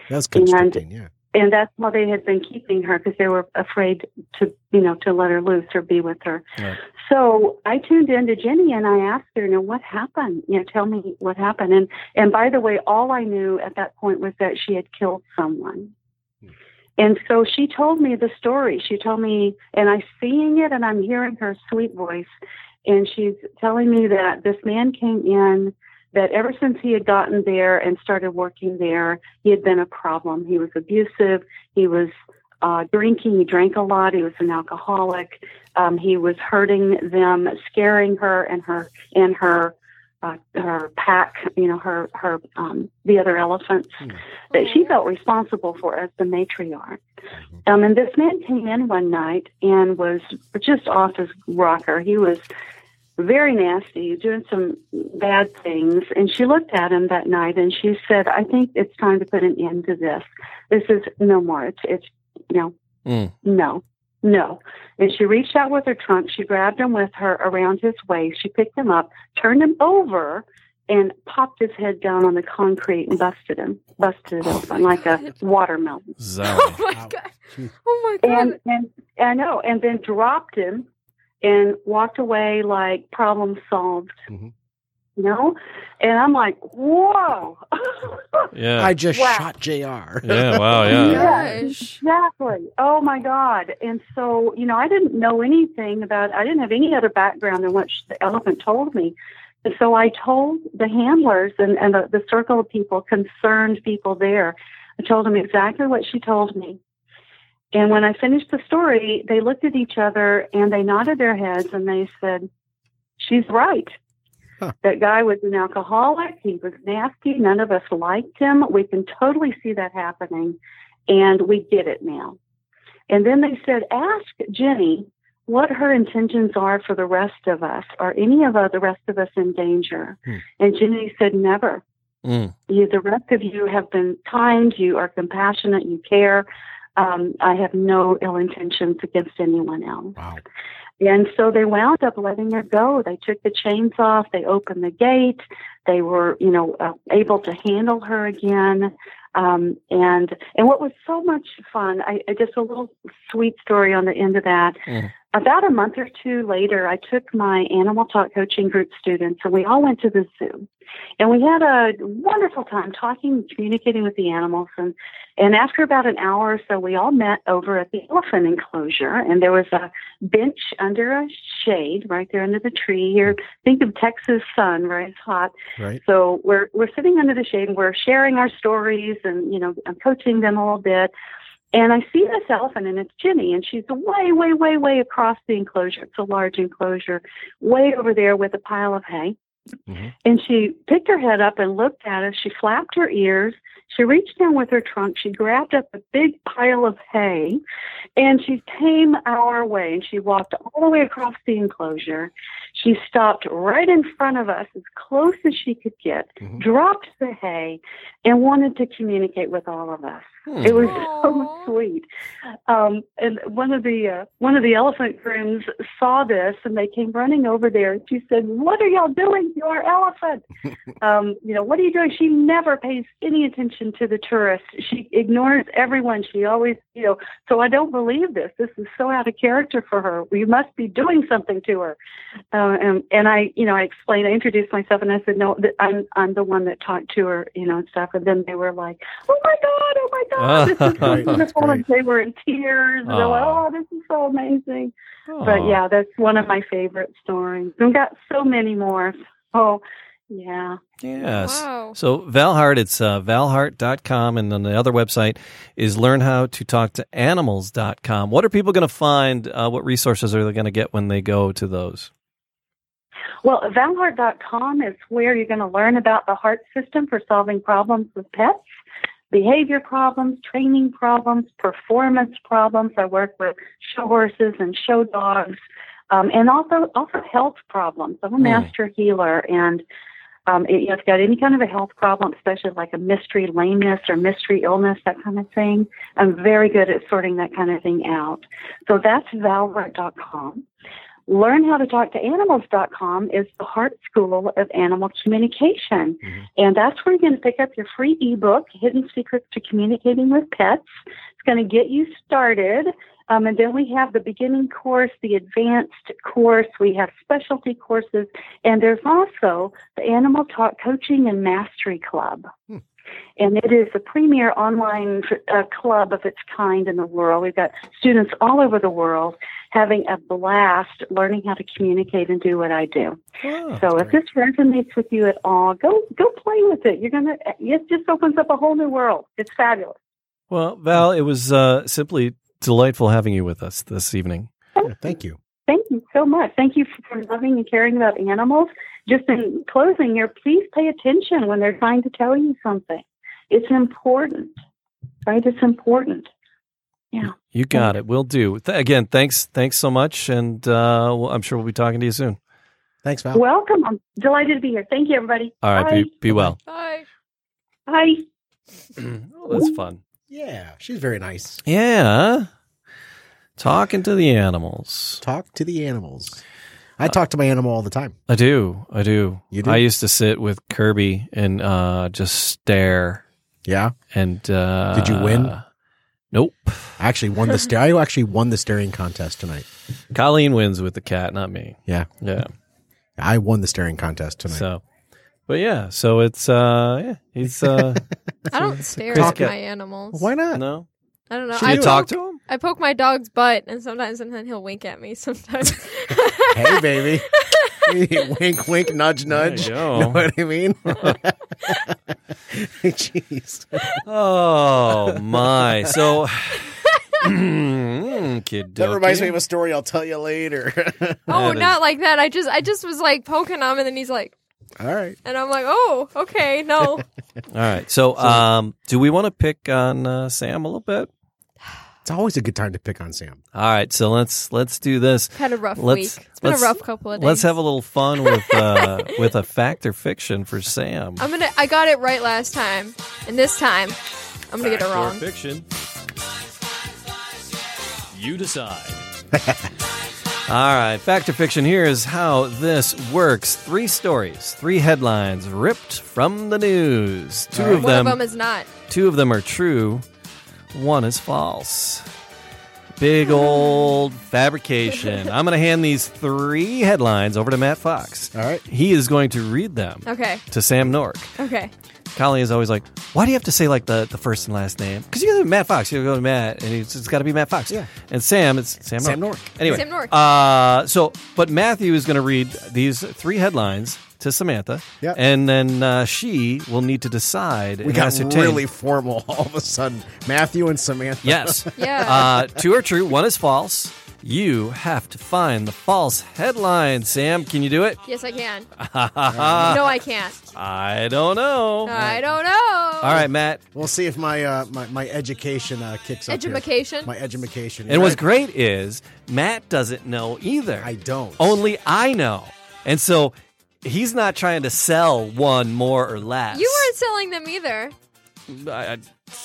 [SPEAKER 3] That's constricting. Yeah.
[SPEAKER 5] and that's why they had been keeping her because they were afraid to, you know, to let her loose or be with her.
[SPEAKER 2] Right.
[SPEAKER 5] So I tuned in to Jenny and I asked her, you know, what happened? You know, tell me what happened. And and by the way, all I knew at that point was that she had killed someone. And so she told me the story. She told me, and I'm seeing it and I'm hearing her sweet voice. And she's telling me that this man came in, that ever since he had gotten there and started working there, he had been a problem. He was abusive. He was uh, drinking. He drank a lot. He was an alcoholic. Um, he was hurting them, scaring her and her and her uh, her pack. You know, her her um, the other elephants that she felt responsible for as the matriarch. Um, and this man came in one night and was just off his rocker. He was very nasty, doing some bad things. And she looked at him that night and she said, "I think it's time to put an end to this. This is no more. It's it's you know
[SPEAKER 2] Mm.
[SPEAKER 5] no." No. And she reached out with her trunk. She grabbed him with her around his waist. She picked him up, turned him over, and popped his head down on the concrete and busted him. Busted it
[SPEAKER 4] Oh
[SPEAKER 5] open
[SPEAKER 4] my
[SPEAKER 5] like a
[SPEAKER 4] God.
[SPEAKER 5] watermelon.
[SPEAKER 4] Oh my god. Oh my god.
[SPEAKER 5] And and I know, and then dropped him and walked away like problem solved.
[SPEAKER 3] Mhm.
[SPEAKER 5] You know? And I'm like, whoa.
[SPEAKER 2] Yeah.
[SPEAKER 3] I just
[SPEAKER 5] Wow.
[SPEAKER 3] shot Jr.
[SPEAKER 2] yeah. Wow. Yeah.
[SPEAKER 5] Yeah. Exactly. Oh my God. And so, you know, I didn't know anything about, I didn't have any other background than what the elephant told me. And so I told the handlers and, and the, the circle of people, concerned people there, I told them exactly what she told me. And when I finished the story, they looked at each other and they nodded their heads and they said, She's right.
[SPEAKER 3] Huh.
[SPEAKER 5] That guy was an alcoholic. He was nasty. None of us liked him. We can totally see that happening and we get it now. And then they said, ask Jenny what her intentions are for the rest of us. Are any of uh, the rest of us in danger?
[SPEAKER 3] Hmm.
[SPEAKER 5] And Jenny said, never.
[SPEAKER 2] Mm.
[SPEAKER 5] You, the rest of you have been kind. You are compassionate. You care. Um, I have no ill intentions against anyone else.
[SPEAKER 3] Wow.
[SPEAKER 5] And so they wound up letting her go. They took the chains off. They opened the gate. They were, you know, uh, able to handle her again. Um, and and what was so much fun, I, I just a little sweet story on the end of that.
[SPEAKER 2] Mm.
[SPEAKER 5] About a month or two later, I took my animal talk coaching group students and we all went to the zoo. And we had a wonderful time talking and communicating with the animals. And, and after about an hour or so, we all met over at the elephant enclosure. And there was a bench under a shade right there under the tree here. Think of Texas sun, right? It's hot.
[SPEAKER 3] Right.
[SPEAKER 5] So we're we're sitting under the shade and we're sharing our stories and you know I'm coaching them a little bit. And I see this elephant and it's Jenny and she's way, way, way, way across the enclosure. It's a large enclosure, way over there with a pile of hay.
[SPEAKER 3] Mhm.
[SPEAKER 5] And she picked her head up and looked at us. She flapped her ears. She reached down with her trunk. She grabbed up a big pile of hay and she came our way and she walked all the way across the enclosure. She stopped right in front of us as close as she could get,
[SPEAKER 3] Mhm.
[SPEAKER 5] dropped the hay, and wanted to communicate with all of us.
[SPEAKER 2] Hmm.
[SPEAKER 5] It was
[SPEAKER 4] Aw.
[SPEAKER 5] so sweet. Um, and one of the uh, one of the elephant grooms saw this, and they came running over there. And she said, "What are y'all doing to our elephant? um, you know, what are you doing?" She never pays any attention to the tourists. She ignores everyone. She always, you know. So I don't believe this. This is so out of character for her. We must be doing something to her. And, and I, you know, I explained. I introduced myself, and I said, "No, th- I'm I'm the one that talked to her, you know, and stuff." And then they were like, "Oh my god! Oh my god! This is so
[SPEAKER 3] Right, that's!
[SPEAKER 5] And they were in tears. And they're like, "Oh, this is so amazing!"
[SPEAKER 2] Aw.
[SPEAKER 5] But yeah, that's one of my favorite stories. We've got so many more. Oh, yeah.
[SPEAKER 2] Yes.
[SPEAKER 4] Wow.
[SPEAKER 2] So Val Heart, it's uh, valheart.com. And then the other website is learnhowtotalktoanimals.com. What are people going to find? Uh, what resources are they going to get when they go to those?
[SPEAKER 5] Well, valheart.com is where you're going to learn about the heart system for solving problems with pets, behavior problems, training problems, performance problems. I work with show horses and show dogs, um, and also also health problems. I'm a
[SPEAKER 2] Hmm.
[SPEAKER 5] master healer, and um, if you've got any kind of a health problem, especially like a mystery lameness or mystery illness, that kind of thing, I'm very good at sorting that kind of thing out. So that's valheart.com. Learn how to talk to animals.com is the Heart School of Animal Communication.
[SPEAKER 3] Mhm.
[SPEAKER 5] And that's where you're going to pick up your free ebook, Hidden Secrets to Communicating with Pets. It's going to get you started. Um, and then we have the beginning course, the advanced course, we have specialty courses, and there's also the Animal Talk Coaching and Mastery Club.
[SPEAKER 3] Hmm.
[SPEAKER 5] And it is the premier online uh, club of its kind in the world. We've got students all over the world having a blast learning how to communicate and do what I do.
[SPEAKER 2] Oh,
[SPEAKER 5] so if this resonates with you at all, go go play with it. You're gonna it just opens up a whole new world. It's fabulous.
[SPEAKER 2] well, Val, it was uh, simply delightful having you with us this evening.
[SPEAKER 3] Yeah, thank you.
[SPEAKER 5] Thank you so much. Thank you for loving and caring about animals. Just in closing here, please pay attention when they're trying to tell you something. It's important, right? It's important. Yeah.
[SPEAKER 2] You got it. We'll do. Th- again, thanks. Thanks so much. And uh, well, I'm sure we'll be talking to you soon.
[SPEAKER 3] Thanks, Val.
[SPEAKER 5] Welcome. I'm delighted to be here. Thank you, everybody.
[SPEAKER 2] All right.
[SPEAKER 5] Bye.
[SPEAKER 2] Be, be well.
[SPEAKER 4] Bye.
[SPEAKER 5] Bye.
[SPEAKER 2] oh, that's fun.
[SPEAKER 3] yeah, she's very nice.
[SPEAKER 2] Yeah. Talking to the animals.
[SPEAKER 3] Talk to the animals. I talk to my animal all the time.
[SPEAKER 2] I do. I do.
[SPEAKER 3] You do?
[SPEAKER 2] I used to sit with Kirby and uh, just stare.
[SPEAKER 3] Yeah,
[SPEAKER 2] And uh,
[SPEAKER 3] Did you win?
[SPEAKER 2] Nope.
[SPEAKER 3] I actually won the stare. I actually won the staring contest tonight.
[SPEAKER 2] Colleen wins with the cat, not me.
[SPEAKER 3] Yeah,
[SPEAKER 2] Yeah.
[SPEAKER 3] I won the staring contest tonight.
[SPEAKER 2] So, but yeah. So it's uh, yeah. He's uh,
[SPEAKER 4] I don't stare
[SPEAKER 2] Chris
[SPEAKER 4] at
[SPEAKER 2] Cat-
[SPEAKER 4] my animals.
[SPEAKER 3] Why not?
[SPEAKER 2] no.
[SPEAKER 4] I don't know.
[SPEAKER 2] Should
[SPEAKER 4] I
[SPEAKER 2] you talk
[SPEAKER 4] poke,
[SPEAKER 2] to him?
[SPEAKER 4] I poke my dog's butt, and sometimes, and then he'll wink at me. Sometimes.
[SPEAKER 3] Hey, baby. wink, wink, nudge, nudge.
[SPEAKER 2] There you go.
[SPEAKER 3] Know what I mean? Jeez.
[SPEAKER 2] Oh my! So, mm, kid.
[SPEAKER 3] That reminds me of a story I'll tell you later.
[SPEAKER 4] oh,
[SPEAKER 2] That is-
[SPEAKER 4] not like that. I just, I just was like poking him, and then he's like,
[SPEAKER 3] All right.
[SPEAKER 4] and I'm like, oh, okay, no.
[SPEAKER 2] All right. So, um, do we want to pick on uh, Sam a little bit?
[SPEAKER 3] It's always a good time to pick on Sam.
[SPEAKER 2] All right. So let's let's do this.
[SPEAKER 4] Had a rough
[SPEAKER 2] Let's-
[SPEAKER 4] week. It's been a rough couple of days.
[SPEAKER 2] Let's have a little fun with uh, with a fact or fiction for Sam.
[SPEAKER 4] I'm gonna. I got it right last time, and this time, I'm gonna get it
[SPEAKER 1] Fact or
[SPEAKER 4] wrong.
[SPEAKER 1] fiction? You decide.
[SPEAKER 2] All right, fact or fiction. Here is how this works: three stories, three headlines ripped from the news. Two of
[SPEAKER 4] One
[SPEAKER 2] them,
[SPEAKER 4] of them is not.
[SPEAKER 2] two of them are true. One is false. big old fabrication. I'm going to hand these three headlines over to Matt Fox.
[SPEAKER 3] All right.
[SPEAKER 2] He is going to read them
[SPEAKER 4] Okay.
[SPEAKER 2] to Sam Nork.
[SPEAKER 4] Okay.
[SPEAKER 2] Colleen is always like, "Why do you have to say like the, the first and last name?" Because you go to Matt Fox, you go to Matt, and it's, it's got to be Matt Fox.
[SPEAKER 3] Yeah.
[SPEAKER 2] And Sam, it's Sam Nork.
[SPEAKER 3] Sam Nork.
[SPEAKER 2] Anyway,
[SPEAKER 4] Sam Nork.
[SPEAKER 2] Uh, so, but Matthew is going to read these three headlines to Samantha,
[SPEAKER 3] Yeah.
[SPEAKER 2] and then uh, she will need to decide.
[SPEAKER 3] We
[SPEAKER 2] and
[SPEAKER 3] got
[SPEAKER 2] ascertain-
[SPEAKER 3] really formal all of a sudden. Matthew and Samantha.
[SPEAKER 2] Yes.
[SPEAKER 4] Yeah.
[SPEAKER 2] Uh, two are true. One is false. You have to find the false headline. Sam, can you do it?
[SPEAKER 4] yes, I can. no, I can't.
[SPEAKER 2] I don't know.
[SPEAKER 4] I don't know.
[SPEAKER 2] All right, Matt.
[SPEAKER 3] We'll see if my uh, my, my education uh, kicks up. here.
[SPEAKER 4] Edumacation?
[SPEAKER 3] My education.
[SPEAKER 2] And what's great is Matt doesn't know either.
[SPEAKER 3] I don't.
[SPEAKER 2] Only I know. And so he's not trying to sell one more or less.
[SPEAKER 4] You weren't selling them either.
[SPEAKER 2] I, I-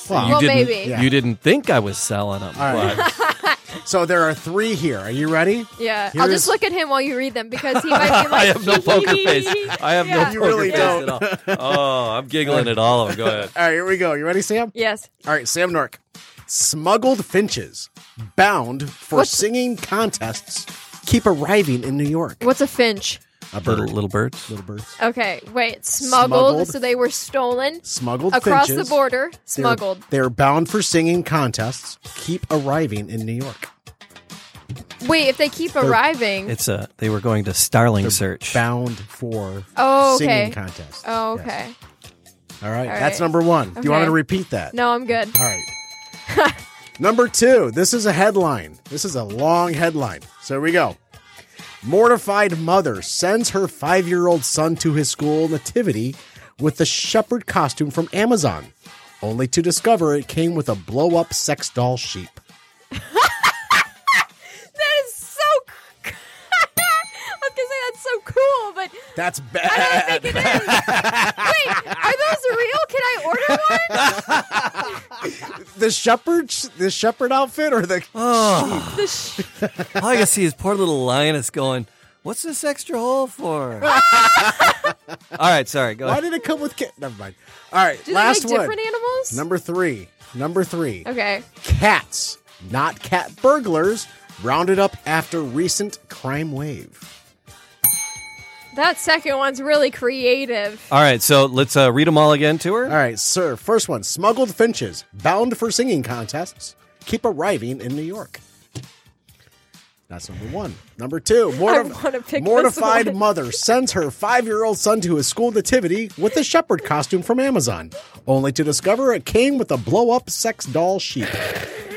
[SPEAKER 3] Well,
[SPEAKER 2] you
[SPEAKER 4] Well,
[SPEAKER 2] didn't,
[SPEAKER 4] maybe.
[SPEAKER 3] Yeah.
[SPEAKER 2] You didn't think I was selling them.
[SPEAKER 3] All right.
[SPEAKER 2] but-
[SPEAKER 3] So there are three here. Are you ready?
[SPEAKER 4] Yeah.
[SPEAKER 3] Here
[SPEAKER 4] I'll
[SPEAKER 3] is-
[SPEAKER 4] just look at him while you read them because he might be like,
[SPEAKER 2] I have no poker face. I have
[SPEAKER 4] Yeah.
[SPEAKER 2] no
[SPEAKER 3] You
[SPEAKER 2] poker
[SPEAKER 3] really
[SPEAKER 2] face
[SPEAKER 3] don't.
[SPEAKER 2] at all. Oh, I'm giggling at all of them. Go ahead.
[SPEAKER 3] All right, here we go. You ready, Sam?
[SPEAKER 4] Yes.
[SPEAKER 3] All right, Sam Nork. Smuggled finches bound for
[SPEAKER 4] What's-
[SPEAKER 3] singing contests keep arriving in New York.
[SPEAKER 4] What's a finch?
[SPEAKER 3] A
[SPEAKER 2] Little little birds.
[SPEAKER 3] Little birds.
[SPEAKER 4] Okay, wait. Smuggled,
[SPEAKER 3] Smuggled.
[SPEAKER 4] so they were stolen
[SPEAKER 3] Smuggled
[SPEAKER 4] across
[SPEAKER 3] finches.
[SPEAKER 4] the border.
[SPEAKER 3] They're-
[SPEAKER 4] Smuggled.
[SPEAKER 3] They're, bound for singing contests keep arriving in New York.
[SPEAKER 4] Wait, if they keep arriving.
[SPEAKER 2] It's a. They were going to Starling search.
[SPEAKER 3] Bound for
[SPEAKER 4] Oh, okay.
[SPEAKER 3] singing contests.
[SPEAKER 4] Oh,
[SPEAKER 3] Yes.
[SPEAKER 4] okay.
[SPEAKER 3] All right,
[SPEAKER 4] All
[SPEAKER 3] that's
[SPEAKER 4] right.
[SPEAKER 3] number one. Do you want me
[SPEAKER 4] Okay.
[SPEAKER 3] to repeat that?
[SPEAKER 4] No, I'm good.
[SPEAKER 3] All right. Number two, this is a headline. This is a long headline. So here we go. Mortified mother sends her five year old son to his school nativity with the shepherd costume from Amazon, only to discover it came with a blow up sex doll sheep.
[SPEAKER 4] Cool, but
[SPEAKER 3] That's
[SPEAKER 4] I don't
[SPEAKER 3] bad.
[SPEAKER 4] think it is. Wait, are those real? Can I order one?
[SPEAKER 3] the shepherd, the shepherd outfit, or the
[SPEAKER 2] Oh,
[SPEAKER 4] The sh-
[SPEAKER 2] all I can see is poor little lioness going. What's this extra hole for? all right, sorry. Go
[SPEAKER 3] why
[SPEAKER 2] ahead.
[SPEAKER 3] did it come with? Ca- Never mind. All right,
[SPEAKER 4] Do
[SPEAKER 3] last
[SPEAKER 4] they make
[SPEAKER 3] one.
[SPEAKER 4] different animals?
[SPEAKER 3] Number three. Number three.
[SPEAKER 4] Okay.
[SPEAKER 3] cats, not cat burglars, rounded up after recent crime wave.
[SPEAKER 4] That second one's really creative.
[SPEAKER 2] All right, so let's uh, read them all again to her.
[SPEAKER 3] All right, sir. First one smuggled finches, bound for singing contests, keep arriving in New York. That's number one. Number two,
[SPEAKER 4] wanna
[SPEAKER 3] mortif-
[SPEAKER 4] pick this
[SPEAKER 3] mortified mother sends her five year old son to his school nativity with a shepherd costume from Amazon, only to discover it came with a blow up sex doll sheep.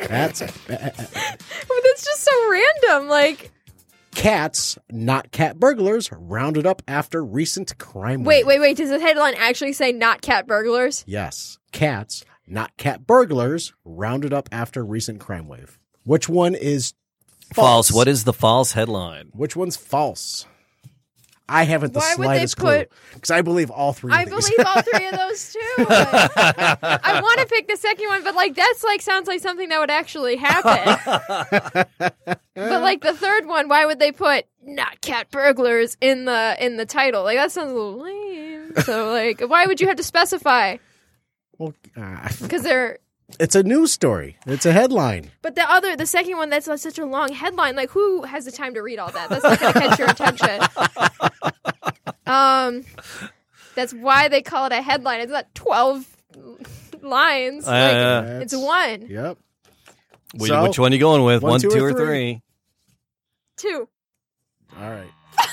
[SPEAKER 3] That's
[SPEAKER 4] But that's just so random. Like,
[SPEAKER 3] cats, not cat burglars, rounded up after recent crime
[SPEAKER 4] wait,
[SPEAKER 3] wave.
[SPEAKER 4] wait, wait. Wait, does the headline actually say not cat burglars?
[SPEAKER 3] Yes, cats, not cat burglars, rounded up after recent crime wave. Which one is
[SPEAKER 2] False. What is the false headline?
[SPEAKER 3] Which one's false? I haven't the
[SPEAKER 4] Why would they
[SPEAKER 3] slightest clue
[SPEAKER 4] put-
[SPEAKER 3] because I believe all three.
[SPEAKER 4] I
[SPEAKER 3] of these.
[SPEAKER 4] believe all three of those too. I want to pick the second one, but like that's like sounds like something that would actually happen. but like the third one, why would they put not cat burglars in the in the title? Like that sounds a little lame. So like, why would you have to specify?
[SPEAKER 3] Well, uh,
[SPEAKER 4] Because they're.
[SPEAKER 3] It's a news story. It's a headline.
[SPEAKER 4] But the other, the second one, that's like such a long headline. Like, who has the time to read all that? That's not going to catch your attention. Um, that's why they call it a headline. It's not twelve lines.
[SPEAKER 2] Uh,
[SPEAKER 4] Like,
[SPEAKER 2] yeah.
[SPEAKER 4] it's one,
[SPEAKER 3] Yep.
[SPEAKER 2] Which,
[SPEAKER 3] So,
[SPEAKER 2] which one you going with?
[SPEAKER 3] one,
[SPEAKER 2] One,
[SPEAKER 3] two,
[SPEAKER 2] two,
[SPEAKER 3] or
[SPEAKER 2] or
[SPEAKER 3] three?
[SPEAKER 2] three?
[SPEAKER 4] two.
[SPEAKER 3] All right.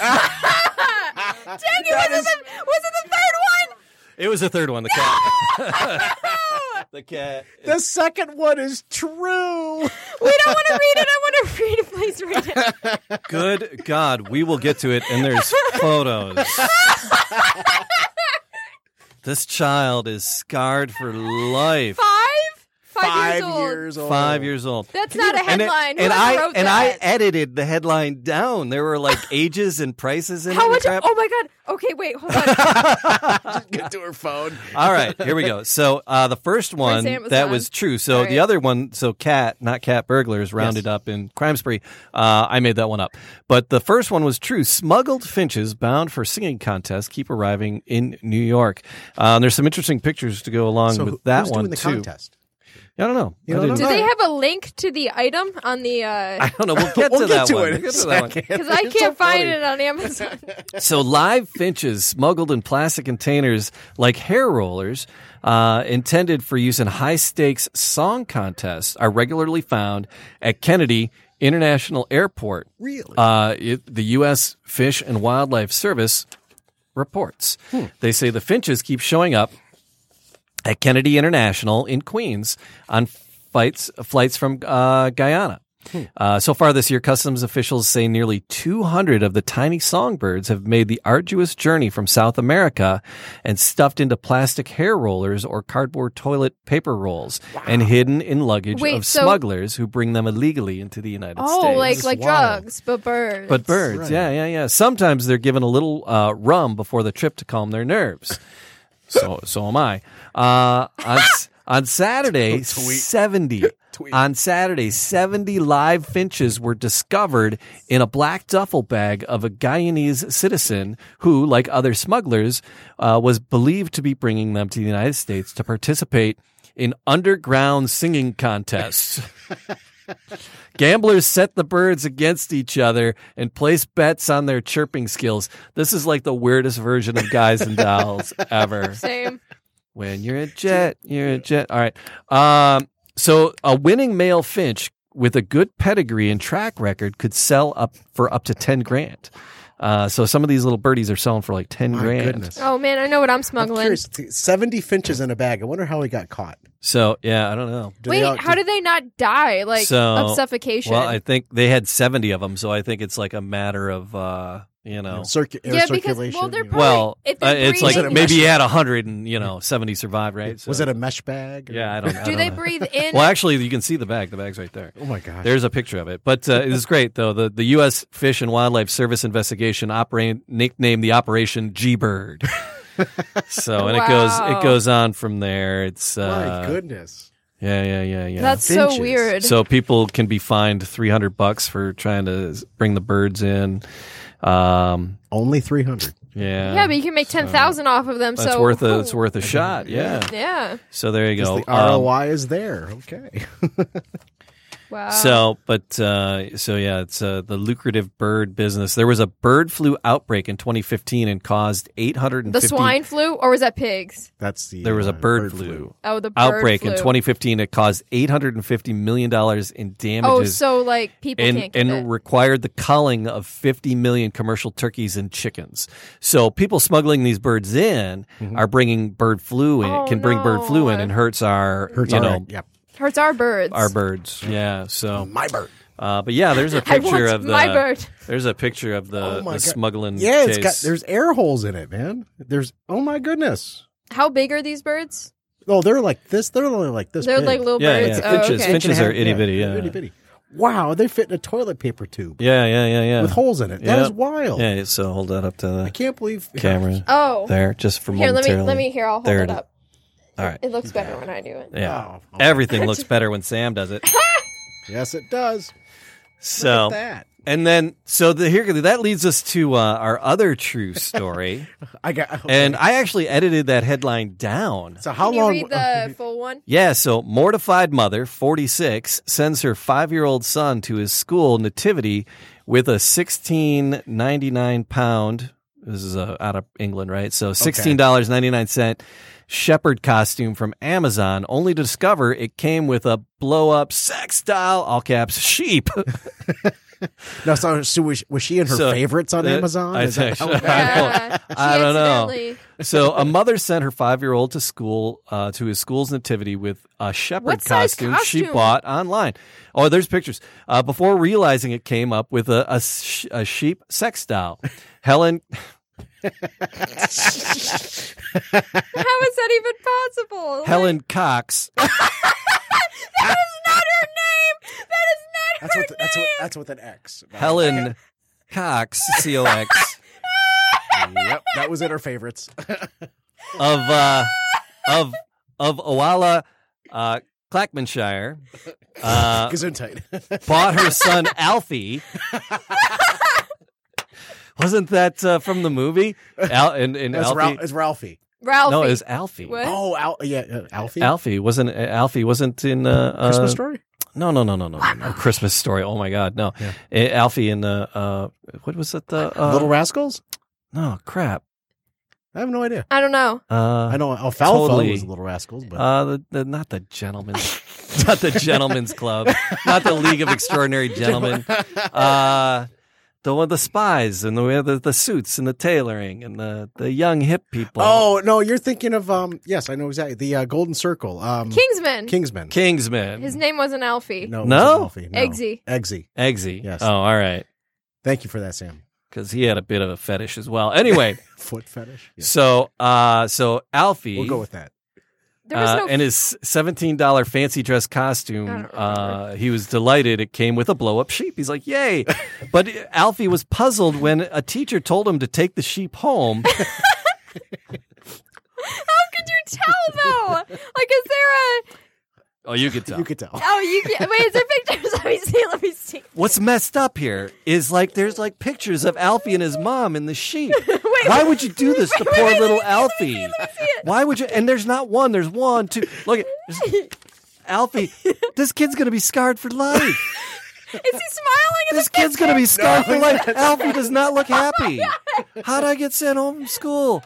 [SPEAKER 4] Dang it! Was it, the, was it the third one?
[SPEAKER 2] It was the third one. The cat. the cat.
[SPEAKER 3] The second one is true.
[SPEAKER 4] We don't want to read it. I want to read it. Please read it.
[SPEAKER 2] Good God, we will get to it, and there's photos. this child is scarred for life.
[SPEAKER 4] Five? Five,
[SPEAKER 3] Five
[SPEAKER 4] years old.
[SPEAKER 3] years old.
[SPEAKER 2] Five years old.
[SPEAKER 4] That's not a
[SPEAKER 2] And, it-
[SPEAKER 4] headline.
[SPEAKER 2] and
[SPEAKER 4] Whoever
[SPEAKER 2] I
[SPEAKER 4] wrote
[SPEAKER 2] and
[SPEAKER 4] that?
[SPEAKER 2] I edited the headline down. There were like ages and prices in it.
[SPEAKER 4] How
[SPEAKER 2] and
[SPEAKER 4] much?
[SPEAKER 2] crap.
[SPEAKER 4] Oh my god. Okay, wait. Hold on.
[SPEAKER 3] Get to her phone.
[SPEAKER 2] All right, here we go. So uh, the first one
[SPEAKER 4] Amazon.
[SPEAKER 2] that was true. So
[SPEAKER 4] All
[SPEAKER 2] the other one, so cat, not cat burglars, rounded up in crime spree. Uh, I made that one up, but the first one was true. Smuggled finches bound for singing contest keep arriving in New York. Uh, there's some interesting pictures to go along
[SPEAKER 3] So
[SPEAKER 2] with
[SPEAKER 3] who-
[SPEAKER 2] that
[SPEAKER 3] who's
[SPEAKER 2] one
[SPEAKER 3] doing the
[SPEAKER 2] too.
[SPEAKER 3] contest?
[SPEAKER 2] I don't know.
[SPEAKER 3] You
[SPEAKER 2] I
[SPEAKER 3] don't
[SPEAKER 2] didn't-
[SPEAKER 4] Do they have a link to the item on the?
[SPEAKER 2] I don't know. We'll get
[SPEAKER 3] we'll
[SPEAKER 2] to
[SPEAKER 3] get
[SPEAKER 2] that
[SPEAKER 3] to
[SPEAKER 2] one.
[SPEAKER 3] it
[SPEAKER 2] We'll get to that one.
[SPEAKER 4] Because I can't find
[SPEAKER 3] funny.
[SPEAKER 4] it on Amazon.
[SPEAKER 2] So live finches smuggled in plastic containers like hair rollers, uh, intended for use in high stakes song contests, are regularly found at Kennedy International Airport.
[SPEAKER 3] Really?
[SPEAKER 2] Uh, it, the U.S. Fish and Wildlife Service reports. They say the finches keep showing up at Kennedy International in Queens on flights flights from uh, Guyana. Uh, so far this year, customs officials say nearly 200 of the tiny songbirds have made the arduous journey from South America and stuffed into plastic hair rollers or cardboard toilet paper rolls and hidden in luggage
[SPEAKER 4] Wait,
[SPEAKER 2] of
[SPEAKER 4] so-
[SPEAKER 2] smugglers who bring them illegally into the United
[SPEAKER 4] oh,
[SPEAKER 2] States.
[SPEAKER 4] like like
[SPEAKER 3] wild.
[SPEAKER 4] drugs, but birds.
[SPEAKER 2] But birds,
[SPEAKER 3] Right.
[SPEAKER 2] yeah, yeah, yeah. Sometimes they're given a little uh, rum before the trip to calm their nerves. so, so am I. Uh, on on Saturday, seventy. On Saturday, 70 live finches were discovered in a black duffel bag of a Guyanese citizen who, like other smugglers, uh, was believed to be bringing them to the United States to participate in underground singing contests. Gamblers set the birds against each other and place bets on their chirping skills. This is like the weirdest version of Guys and Dolls ever.
[SPEAKER 4] Same.
[SPEAKER 2] When you're a jet, you're a jet. All right. Um, so a winning male finch with a good pedigree and track record could sell up for up to 10 grand. Uh, so some of these little birdies are selling for like 10
[SPEAKER 3] My
[SPEAKER 2] grand.
[SPEAKER 3] goodness.
[SPEAKER 4] Oh man, I know what I'm
[SPEAKER 3] I'm
[SPEAKER 4] smuggling.
[SPEAKER 3] curious. Seventy finches in a bag. I wonder how he got caught.
[SPEAKER 2] So yeah, I don't know.
[SPEAKER 3] Do
[SPEAKER 4] Wait,
[SPEAKER 3] they all-
[SPEAKER 4] how did they not die? Like
[SPEAKER 2] So,
[SPEAKER 4] of suffocation?
[SPEAKER 2] Well, I think they had 70 of them. So I think it's like a matter of, uh, you know,
[SPEAKER 3] circu- air
[SPEAKER 4] Yeah, because- well, they're probably-
[SPEAKER 2] well,
[SPEAKER 4] if
[SPEAKER 2] uh,
[SPEAKER 4] they're
[SPEAKER 2] it's like
[SPEAKER 4] breathing-
[SPEAKER 2] maybe he had 100 and, you know, 70 survived, right?
[SPEAKER 3] was it a mesh bag? or-
[SPEAKER 2] Yeah, I don't, I
[SPEAKER 4] Do
[SPEAKER 2] don't
[SPEAKER 4] they
[SPEAKER 2] know.
[SPEAKER 4] breathe in?
[SPEAKER 2] Well, actually, you can see the bag. The bag's right there.
[SPEAKER 3] Oh my gosh.
[SPEAKER 2] There's a picture of it. But uh, it is great, though. The, the U.S. Fish and Wildlife Service investigation operate, nicknamed the Operation G Bird. so, and it goes it goes on from there. It's uh,
[SPEAKER 3] my goodness.
[SPEAKER 2] yeah, yeah, yeah, yeah.
[SPEAKER 4] That's
[SPEAKER 3] Finches.
[SPEAKER 4] so weird.
[SPEAKER 2] so people can be fined 300 bucks for trying to bring the birds in. Um,
[SPEAKER 3] Only three hundred.
[SPEAKER 2] yeah,
[SPEAKER 4] yeah, but you can make ten thousand off of them.
[SPEAKER 2] that's
[SPEAKER 4] so
[SPEAKER 2] worth a it's worth a shot. Yeah.
[SPEAKER 4] Yeah.
[SPEAKER 2] So there you go.
[SPEAKER 3] The
[SPEAKER 2] Um,
[SPEAKER 3] ROI is there. Okay.
[SPEAKER 4] Wow.
[SPEAKER 2] So, but uh, so yeah, it's uh, the lucrative bird business. There was a bird flu outbreak in 2015 and caused 850
[SPEAKER 4] the swine flu, or was that pigs?
[SPEAKER 3] That's the.
[SPEAKER 2] There was a
[SPEAKER 3] uh,
[SPEAKER 2] bird, flu,
[SPEAKER 4] Oh, the bird
[SPEAKER 2] outbreak in 2015. It caused 850 million dollars in damages.
[SPEAKER 4] Oh, so like people
[SPEAKER 2] and,
[SPEAKER 4] can't get
[SPEAKER 2] and
[SPEAKER 4] it.
[SPEAKER 2] required the culling of 50 million commercial turkeys and chickens. So people smuggling these birds in are bringing bird flu in,
[SPEAKER 4] Oh,
[SPEAKER 2] can bring bird flu in and hurts our,
[SPEAKER 3] Hurts
[SPEAKER 2] you
[SPEAKER 3] our-
[SPEAKER 2] know,
[SPEAKER 3] Yep.
[SPEAKER 4] Hurts our birds.
[SPEAKER 2] our birds. Yeah. So,
[SPEAKER 3] My bird.
[SPEAKER 2] uh, but yeah, there's a
[SPEAKER 4] I
[SPEAKER 2] picture
[SPEAKER 4] want
[SPEAKER 2] of the,
[SPEAKER 4] my bird.
[SPEAKER 2] There's a picture of the,
[SPEAKER 3] Oh my
[SPEAKER 2] the
[SPEAKER 3] God.
[SPEAKER 2] smuggling.
[SPEAKER 3] Yeah, it's got. There's air holes in it, man. There's. Oh my goodness.
[SPEAKER 4] How big are these birds?
[SPEAKER 3] Oh, they're like this. They're only like this.
[SPEAKER 4] They're
[SPEAKER 3] big.
[SPEAKER 4] like little
[SPEAKER 2] Yeah,
[SPEAKER 4] birds.
[SPEAKER 2] yeah.
[SPEAKER 4] Oh,
[SPEAKER 2] Finches-
[SPEAKER 4] okay.
[SPEAKER 2] finches-
[SPEAKER 3] Inch and a
[SPEAKER 2] are
[SPEAKER 3] half-
[SPEAKER 2] itty bitty, yeah.
[SPEAKER 3] itty bitty. Wow, they fit in a toilet paper tube
[SPEAKER 2] yeah, yeah, yeah, yeah.
[SPEAKER 3] with holes in it. That is
[SPEAKER 2] Yep.
[SPEAKER 3] wild.
[SPEAKER 2] Yeah, so hold that up to
[SPEAKER 3] I
[SPEAKER 2] the
[SPEAKER 3] can't believe.
[SPEAKER 2] camera
[SPEAKER 4] Oh,
[SPEAKER 2] there, just for
[SPEAKER 4] here. Let me
[SPEAKER 2] momentarily.
[SPEAKER 4] let me here. I'll hold
[SPEAKER 2] There
[SPEAKER 4] it
[SPEAKER 2] it is.
[SPEAKER 4] up.
[SPEAKER 2] All right.
[SPEAKER 4] It looks better when I do it.
[SPEAKER 2] Yeah.
[SPEAKER 3] Oh, oh.
[SPEAKER 2] Everything looks better when Sam does it.
[SPEAKER 3] Yes, it does.
[SPEAKER 2] So,
[SPEAKER 3] Look at that.
[SPEAKER 2] and then, so the, here, that leads us to uh, our other true story.
[SPEAKER 3] I got.
[SPEAKER 2] and I actually edited that headline down.
[SPEAKER 3] so how
[SPEAKER 4] Can you
[SPEAKER 3] long?
[SPEAKER 4] read the full one?
[SPEAKER 2] Yeah, so mortified mother, 46, sends her five year old son to his school nativity with a 16.99 pound. This is uh, out of England, right? So $16.99 shepherd costume from Amazon, only to discover it came with a blow up sex doll, all caps, sheep.
[SPEAKER 3] no, so, so was, was she in her
[SPEAKER 2] So,
[SPEAKER 3] favorites on
[SPEAKER 2] that-
[SPEAKER 3] Amazon?
[SPEAKER 2] I
[SPEAKER 3] Is that
[SPEAKER 2] think
[SPEAKER 3] how-
[SPEAKER 2] I don't-
[SPEAKER 4] Yeah,
[SPEAKER 2] I don't know. so a mother sent her five year old to school uh, to his school's nativity with a shepherd
[SPEAKER 4] What size
[SPEAKER 2] costume, she bought online. Oh, there's pictures. Uh, before realizing it came up with a, a, sh- a sheep sex doll. Helen
[SPEAKER 4] How is that even possible? Like,
[SPEAKER 2] Helen Cox
[SPEAKER 4] that is not her name. That is not
[SPEAKER 3] That's
[SPEAKER 4] her
[SPEAKER 3] what. That's what.
[SPEAKER 4] name.
[SPEAKER 3] That's with an X.
[SPEAKER 2] Helen Cox C O X
[SPEAKER 3] yep, that was in her favorites.
[SPEAKER 2] of uh, of of Owala, uh, Clackmanshire. Uh,
[SPEAKER 3] Gesundheit.
[SPEAKER 2] bought her son Alfie. Wasn't that uh, from the movie? Al- and, and
[SPEAKER 3] That's
[SPEAKER 2] Alfie,
[SPEAKER 3] Ralph, it's Ralphie.
[SPEAKER 4] Ralphie.
[SPEAKER 2] No, it was Alfie.
[SPEAKER 4] What?
[SPEAKER 3] Oh, Al- yeah, uh, Alfie.
[SPEAKER 2] Alfie wasn't Alfie wasn't in uh, uh,
[SPEAKER 3] Christmas story.
[SPEAKER 2] No, no, no, no, no, no, no. Christmas story. Oh my God, no.
[SPEAKER 3] Yeah.
[SPEAKER 2] Eh, Alfie in the uh, what was it? The uh,
[SPEAKER 3] Little Rascals.
[SPEAKER 2] no crap.
[SPEAKER 3] I have no idea.
[SPEAKER 4] I don't know.
[SPEAKER 2] Uh,
[SPEAKER 3] I know Alfalfa
[SPEAKER 2] totally.
[SPEAKER 3] was Little Rascals, but
[SPEAKER 2] Uh, the, the not the gentlemen, not the gentlemen's club, not the League of Extraordinary Gentlemen. Uh, the one, the spies, and the the, the suits and the tailoring and the the young hip people.
[SPEAKER 3] oh no, you're thinking of um. Yes, I know exactly the uh, Golden Circle. Um,
[SPEAKER 4] Kingsman.
[SPEAKER 3] Kingsman.
[SPEAKER 2] Kingsman,
[SPEAKER 4] His name wasn't Alfie.
[SPEAKER 3] no, it
[SPEAKER 2] No?
[SPEAKER 3] wasn't Alfie. no.
[SPEAKER 4] Eggsy.
[SPEAKER 3] Eggsy.
[SPEAKER 2] Eggsy.
[SPEAKER 3] Yes.
[SPEAKER 2] Oh, all right,
[SPEAKER 3] Thank you for that, Sam.
[SPEAKER 2] because he had a bit of a fetish as well. Anyway,
[SPEAKER 3] Foot fetish. Yeah.
[SPEAKER 2] so uh, so Alfie.
[SPEAKER 3] We'll go with that.
[SPEAKER 4] There was
[SPEAKER 2] Uh,
[SPEAKER 4] no.
[SPEAKER 2] and his seventeen dollar fancy dress costume,
[SPEAKER 4] I don't remember.
[SPEAKER 2] uh, he was delighted. It came with a blow up sheep. He's like, "Yay!" but Alfie was puzzled when a teacher told him to take the sheep home.
[SPEAKER 4] How could you tell though? Like, is there a?
[SPEAKER 2] Oh, you could tell.
[SPEAKER 3] You could tell.
[SPEAKER 4] Oh, you can Wait, is there pictures? Let me see. Let me see.
[SPEAKER 2] What's messed up here is like there's like pictures of Alfie and his mom and the sheep.
[SPEAKER 4] Wait,
[SPEAKER 2] Why would you do this to
[SPEAKER 4] wait,
[SPEAKER 2] poor
[SPEAKER 4] wait,
[SPEAKER 2] little
[SPEAKER 4] let me see
[SPEAKER 2] Alfie?
[SPEAKER 4] it, let me see it.
[SPEAKER 2] Why would you? And there's not one. There's one, two. Look at there's- Alfie. This kid's gonna be scarred for life.
[SPEAKER 4] Is he smiling?
[SPEAKER 2] This kid's gonna be scarred for life. Alfie does not look oh happy. How'd I get sent home from school,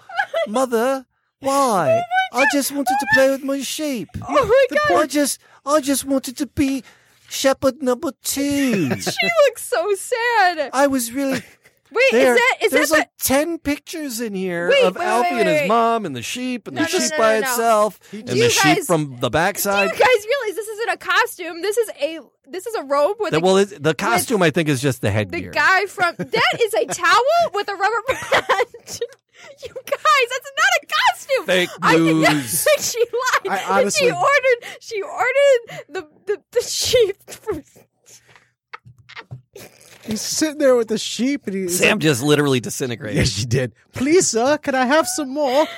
[SPEAKER 2] Mother? Why? I just wanted to play with my sheep.
[SPEAKER 4] Oh my god,
[SPEAKER 2] I just, I just wanted to be shepherd number two.
[SPEAKER 4] she looks so sad.
[SPEAKER 2] I was really
[SPEAKER 4] Wait,
[SPEAKER 2] there.
[SPEAKER 4] is that is
[SPEAKER 2] there's
[SPEAKER 4] that
[SPEAKER 2] like ten pictures in here
[SPEAKER 4] Wait,
[SPEAKER 2] of
[SPEAKER 4] wait,
[SPEAKER 2] Alfie
[SPEAKER 4] wait,
[SPEAKER 2] and his mom and the sheep and
[SPEAKER 4] No,
[SPEAKER 2] the
[SPEAKER 4] no,
[SPEAKER 2] sheep
[SPEAKER 4] no,
[SPEAKER 2] by itself and the sheep
[SPEAKER 4] guys-
[SPEAKER 2] from the
[SPEAKER 4] the? Do
[SPEAKER 2] backside.
[SPEAKER 4] you guys realize this isn't a costume? This is a this is a robe with
[SPEAKER 2] The-
[SPEAKER 4] a,
[SPEAKER 2] well, the costume I think is just the headgear.
[SPEAKER 4] the guy from that is a towel with a rubber band. you guys, that's not a costume.
[SPEAKER 2] Fake
[SPEAKER 4] I think,
[SPEAKER 2] news.
[SPEAKER 4] I think she lied.
[SPEAKER 3] I honestly-
[SPEAKER 4] she ordered she ordered the the, the sheep from
[SPEAKER 3] He's sitting there with the sheep, and he's
[SPEAKER 2] Sam
[SPEAKER 3] like,
[SPEAKER 2] just literally disintegrated.
[SPEAKER 3] Yes, she did. Please, sir, can I have some more?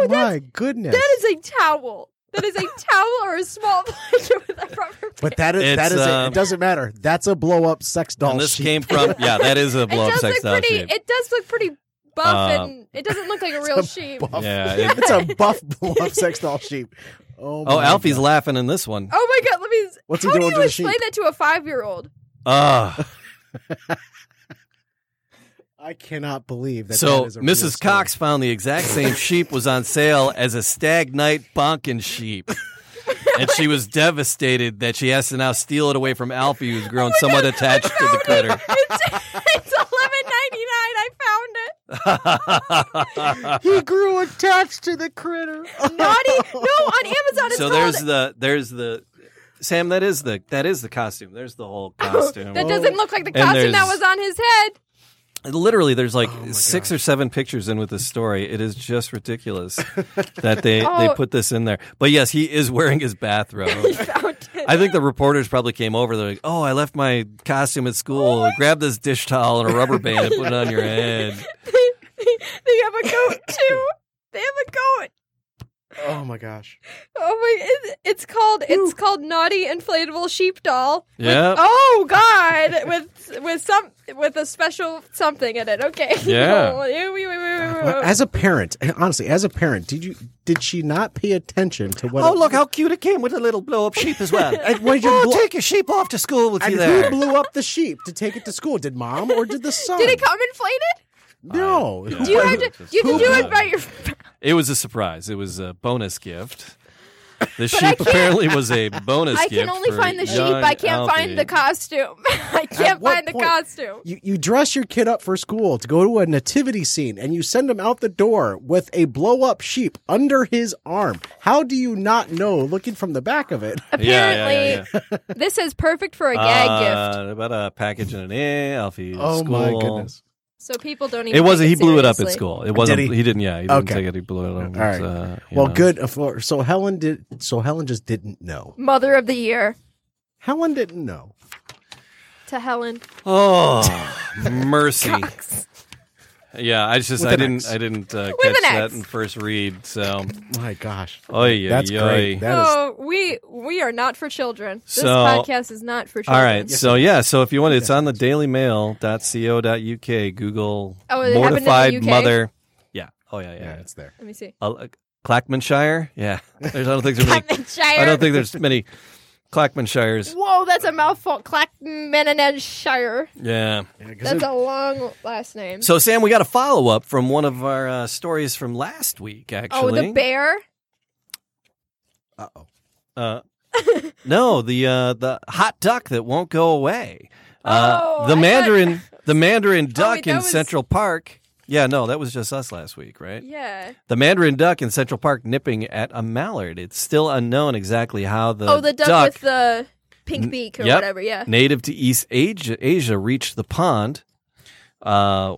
[SPEAKER 4] No, that's
[SPEAKER 3] My goodness.
[SPEAKER 4] that is a towel. That is a towel or a small blanket with a rubber band.
[SPEAKER 3] but that is that
[SPEAKER 2] It's,
[SPEAKER 3] is a,
[SPEAKER 2] um,
[SPEAKER 3] it doesn't matter. That's a blow up sex doll.
[SPEAKER 2] and this
[SPEAKER 3] sheep.
[SPEAKER 2] came from yeah, that is a
[SPEAKER 4] it
[SPEAKER 2] blow up
[SPEAKER 4] does
[SPEAKER 2] sex
[SPEAKER 4] look
[SPEAKER 2] doll
[SPEAKER 4] pretty.
[SPEAKER 2] sheep.
[SPEAKER 4] It does look pretty buff,
[SPEAKER 2] Uh,
[SPEAKER 4] and it doesn't look like a real sheep.
[SPEAKER 3] buff.
[SPEAKER 2] Yeah, it-
[SPEAKER 3] it's a buff blow up sex doll sheep. Oh,
[SPEAKER 2] oh,
[SPEAKER 3] my
[SPEAKER 2] Alfie's
[SPEAKER 3] God.
[SPEAKER 2] laughing in this one.
[SPEAKER 4] Oh my god! Let me.
[SPEAKER 3] What's he
[SPEAKER 4] how
[SPEAKER 3] doing
[SPEAKER 4] do
[SPEAKER 3] to
[SPEAKER 4] you
[SPEAKER 3] the
[SPEAKER 4] explain
[SPEAKER 3] sheep?
[SPEAKER 4] that to a five-year-old?
[SPEAKER 2] Ah.
[SPEAKER 3] I cannot believe that.
[SPEAKER 2] so
[SPEAKER 3] that is a real
[SPEAKER 2] Mrs.
[SPEAKER 3] story.
[SPEAKER 2] Cox found the exact same sheep was on sale as a stag night bonkin sheep. and she was devastated that she has to now steal it away from Alfie, who's grown oh somewhat attached to the critter.
[SPEAKER 4] It's, it's eleven ninety-nine. I found it.
[SPEAKER 3] he grew attached to the critter.
[SPEAKER 4] Naughty? No, on Amazon it's
[SPEAKER 2] so
[SPEAKER 4] called.
[SPEAKER 2] there's the there's the Sam. That is the that is the costume. There's the whole costume.
[SPEAKER 4] that doesn't look like the
[SPEAKER 2] And
[SPEAKER 4] costume that was on his head.
[SPEAKER 2] Literally, there's like
[SPEAKER 3] Oh
[SPEAKER 2] six or seven pictures in with this story. It is just ridiculous that they they
[SPEAKER 4] Oh.
[SPEAKER 2] put this in there. But yes, he is wearing his bathrobe.
[SPEAKER 4] He found it.
[SPEAKER 2] I think the reporters probably came over. They're like, "Oh, I left my costume at school. Oh Grab this dish towel and a rubber band and put it on your head."
[SPEAKER 4] they have a goat too. They have a goat.
[SPEAKER 3] Oh my gosh.
[SPEAKER 4] Oh my! It, it's called it's called Naughty Inflatable Sheep Doll. With-
[SPEAKER 2] Yeah.
[SPEAKER 4] oh God! With with some with a special something in it. Okay.
[SPEAKER 2] Yeah.
[SPEAKER 4] Oh, uh, wait.
[SPEAKER 3] As a parent, honestly, as a parent, did you did she not pay attention to what?
[SPEAKER 2] Oh, look how cute it came with a little blow up sheep as well.
[SPEAKER 3] And when you
[SPEAKER 2] oh,
[SPEAKER 3] blow-
[SPEAKER 2] take your sheep off to school with
[SPEAKER 3] and
[SPEAKER 2] you
[SPEAKER 3] who blew up the sheep to take it to school? Did mom or did the son?
[SPEAKER 4] Did it come inflated?
[SPEAKER 3] No.
[SPEAKER 4] Do you have to? You have to do it by your.
[SPEAKER 2] It was a surprise. It was a bonus gift. The sheep apparently was a bonus
[SPEAKER 4] I
[SPEAKER 2] gift.
[SPEAKER 4] can only
[SPEAKER 2] for
[SPEAKER 4] find the sheep. I can't
[SPEAKER 2] Alfie.
[SPEAKER 4] find the costume. I can't
[SPEAKER 3] what
[SPEAKER 4] find the
[SPEAKER 3] point-
[SPEAKER 4] costume.
[SPEAKER 3] You, you dress your kid up for school to go to a nativity scene and you send him out the door with a blow up sheep under his arm. How do you not know looking from the back of it?
[SPEAKER 2] Yeah, yeah,
[SPEAKER 4] Apparently,
[SPEAKER 2] yeah, yeah.
[SPEAKER 4] this is perfect for a gag gift.
[SPEAKER 2] Uh, About a package and an A, Alfie.
[SPEAKER 3] Oh
[SPEAKER 2] school.
[SPEAKER 3] my goodness.
[SPEAKER 4] So people don't even.
[SPEAKER 2] It wasn't.
[SPEAKER 4] take
[SPEAKER 2] He blew it up at
[SPEAKER 4] seriously.
[SPEAKER 2] school. It wasn't.
[SPEAKER 3] Did he?
[SPEAKER 2] he? didn't. Yeah, he didn't
[SPEAKER 3] Okay.
[SPEAKER 2] take it. He blew it up.
[SPEAKER 3] All right.
[SPEAKER 2] Uh, you
[SPEAKER 3] well,
[SPEAKER 2] know.
[SPEAKER 3] good. For, so Helen did. So Helen just didn't know.
[SPEAKER 4] Mother of the year
[SPEAKER 3] Helen didn't know.
[SPEAKER 4] to Helen.
[SPEAKER 2] Oh, mercy. Yeah, I just
[SPEAKER 3] With
[SPEAKER 2] I
[SPEAKER 3] an
[SPEAKER 2] didn't
[SPEAKER 3] X.
[SPEAKER 2] I didn't uh,
[SPEAKER 4] With
[SPEAKER 2] catch
[SPEAKER 4] an
[SPEAKER 2] that
[SPEAKER 4] X.
[SPEAKER 2] in first read. So,
[SPEAKER 3] My gosh.
[SPEAKER 2] oy,
[SPEAKER 3] That's
[SPEAKER 2] oy,
[SPEAKER 3] great.
[SPEAKER 2] oy.
[SPEAKER 3] That is.
[SPEAKER 4] oh, we we are not for children. This
[SPEAKER 2] So-
[SPEAKER 4] podcast is not for
[SPEAKER 2] All
[SPEAKER 4] children.
[SPEAKER 2] right. So yeah. So if you want, it's on the dailymail.co.uk. Google
[SPEAKER 4] Oh, it happened in the
[SPEAKER 2] mortified
[SPEAKER 4] UK?
[SPEAKER 2] mother. Yeah. Oh yeah, yeah.
[SPEAKER 3] Yeah,
[SPEAKER 2] yeah.
[SPEAKER 3] it's there.
[SPEAKER 4] Let me see.
[SPEAKER 2] Uh, Clackmanshire. Yeah. There's, I don't think there's many.
[SPEAKER 4] Clackmanshire.
[SPEAKER 2] I don't think there's many Clackmanshires.
[SPEAKER 4] Whoa, that's a mouthful. Clackmanshire.
[SPEAKER 2] Yeah.
[SPEAKER 3] Yeah, 'cause
[SPEAKER 4] That's a long last name.
[SPEAKER 2] So Sam, we got a follow up from one of our uh, stories from last week. Actually.
[SPEAKER 4] Oh, the bear.
[SPEAKER 3] Uh-oh.
[SPEAKER 2] Uh, no, the uh, the hot duck that won't go away. Uh,
[SPEAKER 4] Oh,
[SPEAKER 2] the
[SPEAKER 4] I thought-
[SPEAKER 2] Mandarin, the Mandarin duck
[SPEAKER 4] wait,
[SPEAKER 2] in
[SPEAKER 4] was-
[SPEAKER 2] Central Park. Yeah, no, that was just us last week, right?
[SPEAKER 4] Yeah.
[SPEAKER 2] The Mandarin duck in Central Park nipping at a mallard. It's still unknown exactly how the
[SPEAKER 4] oh, the duck, with the pink beak or
[SPEAKER 2] yep.
[SPEAKER 4] whatever. Yeah.
[SPEAKER 2] native to East Asia, Asia reached the pond. Uh,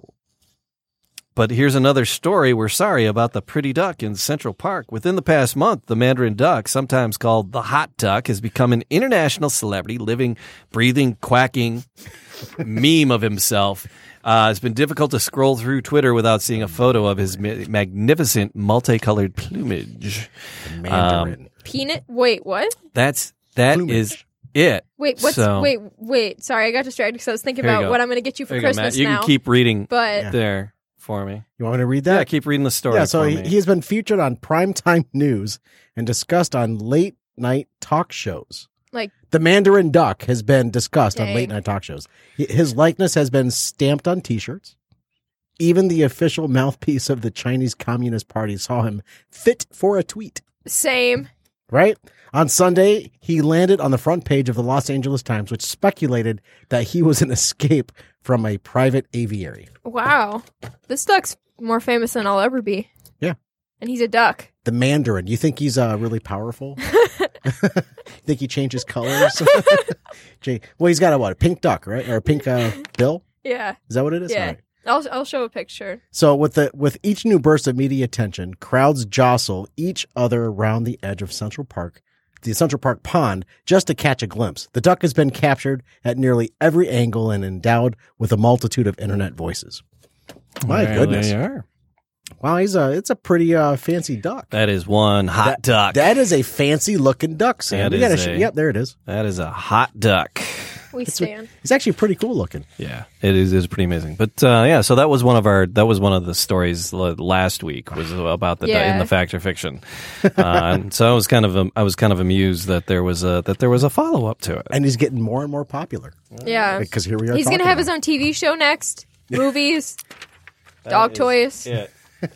[SPEAKER 2] but here's another story. We're sorry about the pretty duck in Central Park. Within the past month, the Mandarin duck, sometimes called the hot duck, has become an international celebrity, living, breathing, quacking meme of himself. Uh, it's been difficult to scroll through Twitter without seeing a photo of his ma- magnificent multicolored plumage.
[SPEAKER 3] The Mandarin.
[SPEAKER 4] Peanut. Wait, what?
[SPEAKER 2] That's that
[SPEAKER 3] Plumage.
[SPEAKER 2] is it.
[SPEAKER 4] Wait, what's
[SPEAKER 2] So-
[SPEAKER 4] wait, wait. Sorry, I got distracted because I was thinking
[SPEAKER 2] Here you
[SPEAKER 4] about
[SPEAKER 2] go.
[SPEAKER 4] what I'm going to get you for
[SPEAKER 2] There you go,
[SPEAKER 4] Christmas
[SPEAKER 2] Matt. You
[SPEAKER 4] now.
[SPEAKER 2] can keep reading
[SPEAKER 4] but
[SPEAKER 3] Yeah.
[SPEAKER 2] there for me.
[SPEAKER 3] you want me to read that?
[SPEAKER 2] Yeah, keep reading the story.
[SPEAKER 3] Yeah, so
[SPEAKER 2] for
[SPEAKER 3] he,
[SPEAKER 2] me.
[SPEAKER 3] he has been featured on primetime news and discussed on late night talk shows.
[SPEAKER 4] Like-
[SPEAKER 3] the Mandarin Duck has been discussed on late night talk shows. His likeness has been stamped on T-shirts. Even the official mouthpiece of the Chinese Communist Party saw him fit for a tweet.
[SPEAKER 4] same.
[SPEAKER 3] Right on Sunday, he landed on the front page of the Los Angeles Times, which speculated that he was an escape from a private aviary.
[SPEAKER 4] Wow, this duck's more famous than I'll ever be.
[SPEAKER 3] Yeah.
[SPEAKER 4] and he's a duck.
[SPEAKER 3] The Mandarin. You think he's uh, really powerful? think he changes colors? Well, he's got a what? A pink duck, right? Or a pink uh, bill?
[SPEAKER 4] Yeah,
[SPEAKER 3] Is that what it is?
[SPEAKER 4] Yeah.
[SPEAKER 3] All right.
[SPEAKER 4] I'll I'll show a picture.
[SPEAKER 3] So with the with each new burst of media attention, crowds jostle each other around the edge of Central Park, the Central Park pond, just to catch a glimpse. The duck has been captured at nearly every angle and endowed with a multitude of internet voices. My
[SPEAKER 2] There
[SPEAKER 3] goodness!
[SPEAKER 2] they are.
[SPEAKER 3] Wow, he's a it's a pretty uh, fancy duck.
[SPEAKER 2] That is one hot duck.
[SPEAKER 3] That is a fancy looking duck, Sam.
[SPEAKER 2] That
[SPEAKER 3] We gotta
[SPEAKER 2] is
[SPEAKER 3] sh-
[SPEAKER 2] a-
[SPEAKER 3] yep, there it is.
[SPEAKER 2] that is a hot duck.
[SPEAKER 4] We stand.
[SPEAKER 3] It's actually pretty cool looking.
[SPEAKER 2] Yeah, it is. It's pretty amazing. But uh, yeah, so that was one of our. That was one of the stories last week was about the du- in the fact or fiction. Uh, and so I was kind of um, I was kind of amused that there was a that there was a follow up to it.
[SPEAKER 3] And he's getting more and more popular.
[SPEAKER 4] Yeah,
[SPEAKER 3] Because here we are.
[SPEAKER 4] he's gonna
[SPEAKER 3] talking
[SPEAKER 4] have his own TV show next. Movies, dog toys.
[SPEAKER 2] Yeah.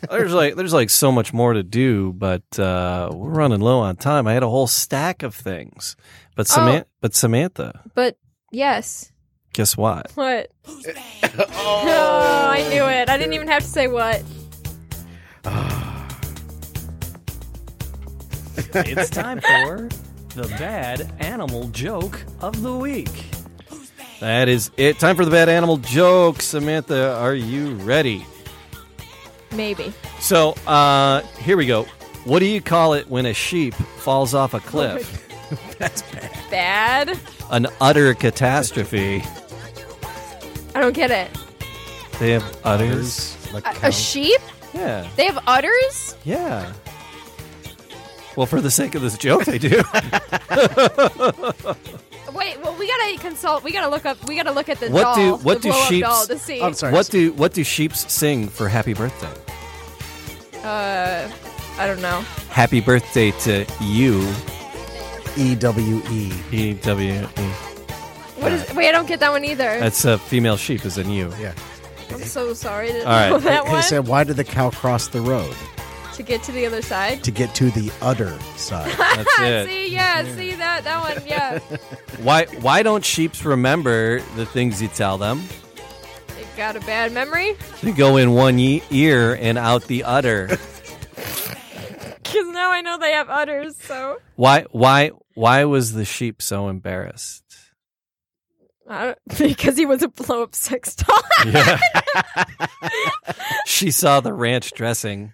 [SPEAKER 2] There's like there's like so much more to do, but uh, we're running low on time. I had a whole stack of things, but Samantha, but Samantha,
[SPEAKER 4] But yes,
[SPEAKER 2] guess what?
[SPEAKER 4] what? oh, I knew it. I didn't even have to say what.
[SPEAKER 2] it's time for the bad animal joke of the week. That is it. Time for the bad animal joke. Samantha, are you ready?
[SPEAKER 4] Maybe.
[SPEAKER 2] So, uh, here we go. What do you call it when a sheep falls off a cliff?
[SPEAKER 4] That's bad. Bad?
[SPEAKER 2] An utter catastrophe.
[SPEAKER 4] I don't get it.
[SPEAKER 2] They have udders.
[SPEAKER 3] Like
[SPEAKER 4] A,
[SPEAKER 3] cow.
[SPEAKER 4] a sheep?
[SPEAKER 2] Yeah,
[SPEAKER 4] They have udders?
[SPEAKER 2] yeah. Well, for the sake of this joke, they do.
[SPEAKER 4] Wait, well, we gotta consult. We gotta look up. We gotta look at the
[SPEAKER 2] What
[SPEAKER 4] doll.
[SPEAKER 2] do- what
[SPEAKER 4] the
[SPEAKER 2] do
[SPEAKER 4] blow-up to see?
[SPEAKER 3] I'm sorry.
[SPEAKER 2] what do what do sheeps sing for happy birthday?
[SPEAKER 4] Uh, I don't know.
[SPEAKER 2] Happy birthday to you,
[SPEAKER 3] E W E.
[SPEAKER 2] E W E.
[SPEAKER 4] What is? Wait, I don't get that one either.
[SPEAKER 2] That's a female sheep, is in you.
[SPEAKER 3] Yeah.
[SPEAKER 4] I'm so sorry to
[SPEAKER 2] All right.
[SPEAKER 4] know that
[SPEAKER 3] Hey
[SPEAKER 4] one.
[SPEAKER 3] Sam, why did the cow cross the road?
[SPEAKER 4] To get to the other side.
[SPEAKER 3] To get to the udder side.
[SPEAKER 2] That's it.
[SPEAKER 4] see, yeah, see that that one, yeah.
[SPEAKER 2] Why why don't sheeps remember the things you tell them?
[SPEAKER 4] they got a bad memory
[SPEAKER 2] They go in one ye- ear and out the other.
[SPEAKER 4] because now I know they have udders. So
[SPEAKER 2] why why why was the sheep so embarrassed?
[SPEAKER 4] Because he was a blow up sex doll.
[SPEAKER 2] Yeah. she saw the ranch dressing.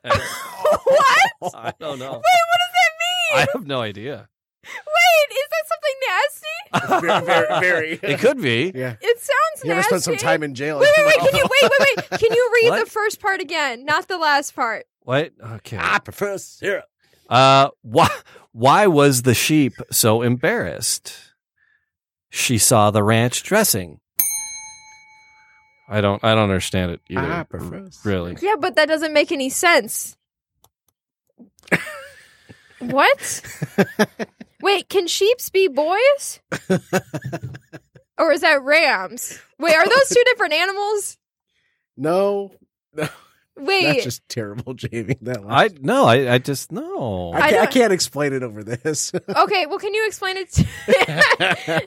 [SPEAKER 4] what?
[SPEAKER 2] I don't know.
[SPEAKER 4] Wait, what does that mean?
[SPEAKER 2] I have no idea.
[SPEAKER 4] Wait, is that something nasty?
[SPEAKER 3] very, very.
[SPEAKER 2] It could be.
[SPEAKER 3] Yeah.
[SPEAKER 4] It sounds
[SPEAKER 3] You ever
[SPEAKER 4] nasty.
[SPEAKER 3] spent some time in jail?
[SPEAKER 4] Wait, wait, wait! Can you wait, wait, wait? Can you read
[SPEAKER 2] What?
[SPEAKER 4] the first part again, not the last part?
[SPEAKER 2] What? Okay.
[SPEAKER 3] I prefer syrup.
[SPEAKER 2] Uh, why? Why was the sheep so embarrassed? She saw the ranch dressing. I don't. I don't understand it either.
[SPEAKER 3] Ah, Professor.
[SPEAKER 2] Really.
[SPEAKER 4] Yeah, but that doesn't make any sense. what? Wait, can sheeps be boys? or is that rams? Wait, are those two different animals?
[SPEAKER 3] No,
[SPEAKER 4] Wait,
[SPEAKER 3] that's just terrible, Jamie. That
[SPEAKER 2] I
[SPEAKER 3] last-
[SPEAKER 2] no. I. I just no.
[SPEAKER 3] I,
[SPEAKER 4] I
[SPEAKER 3] can't, I can't explain it over this.
[SPEAKER 4] okay, well, can you explain it? To-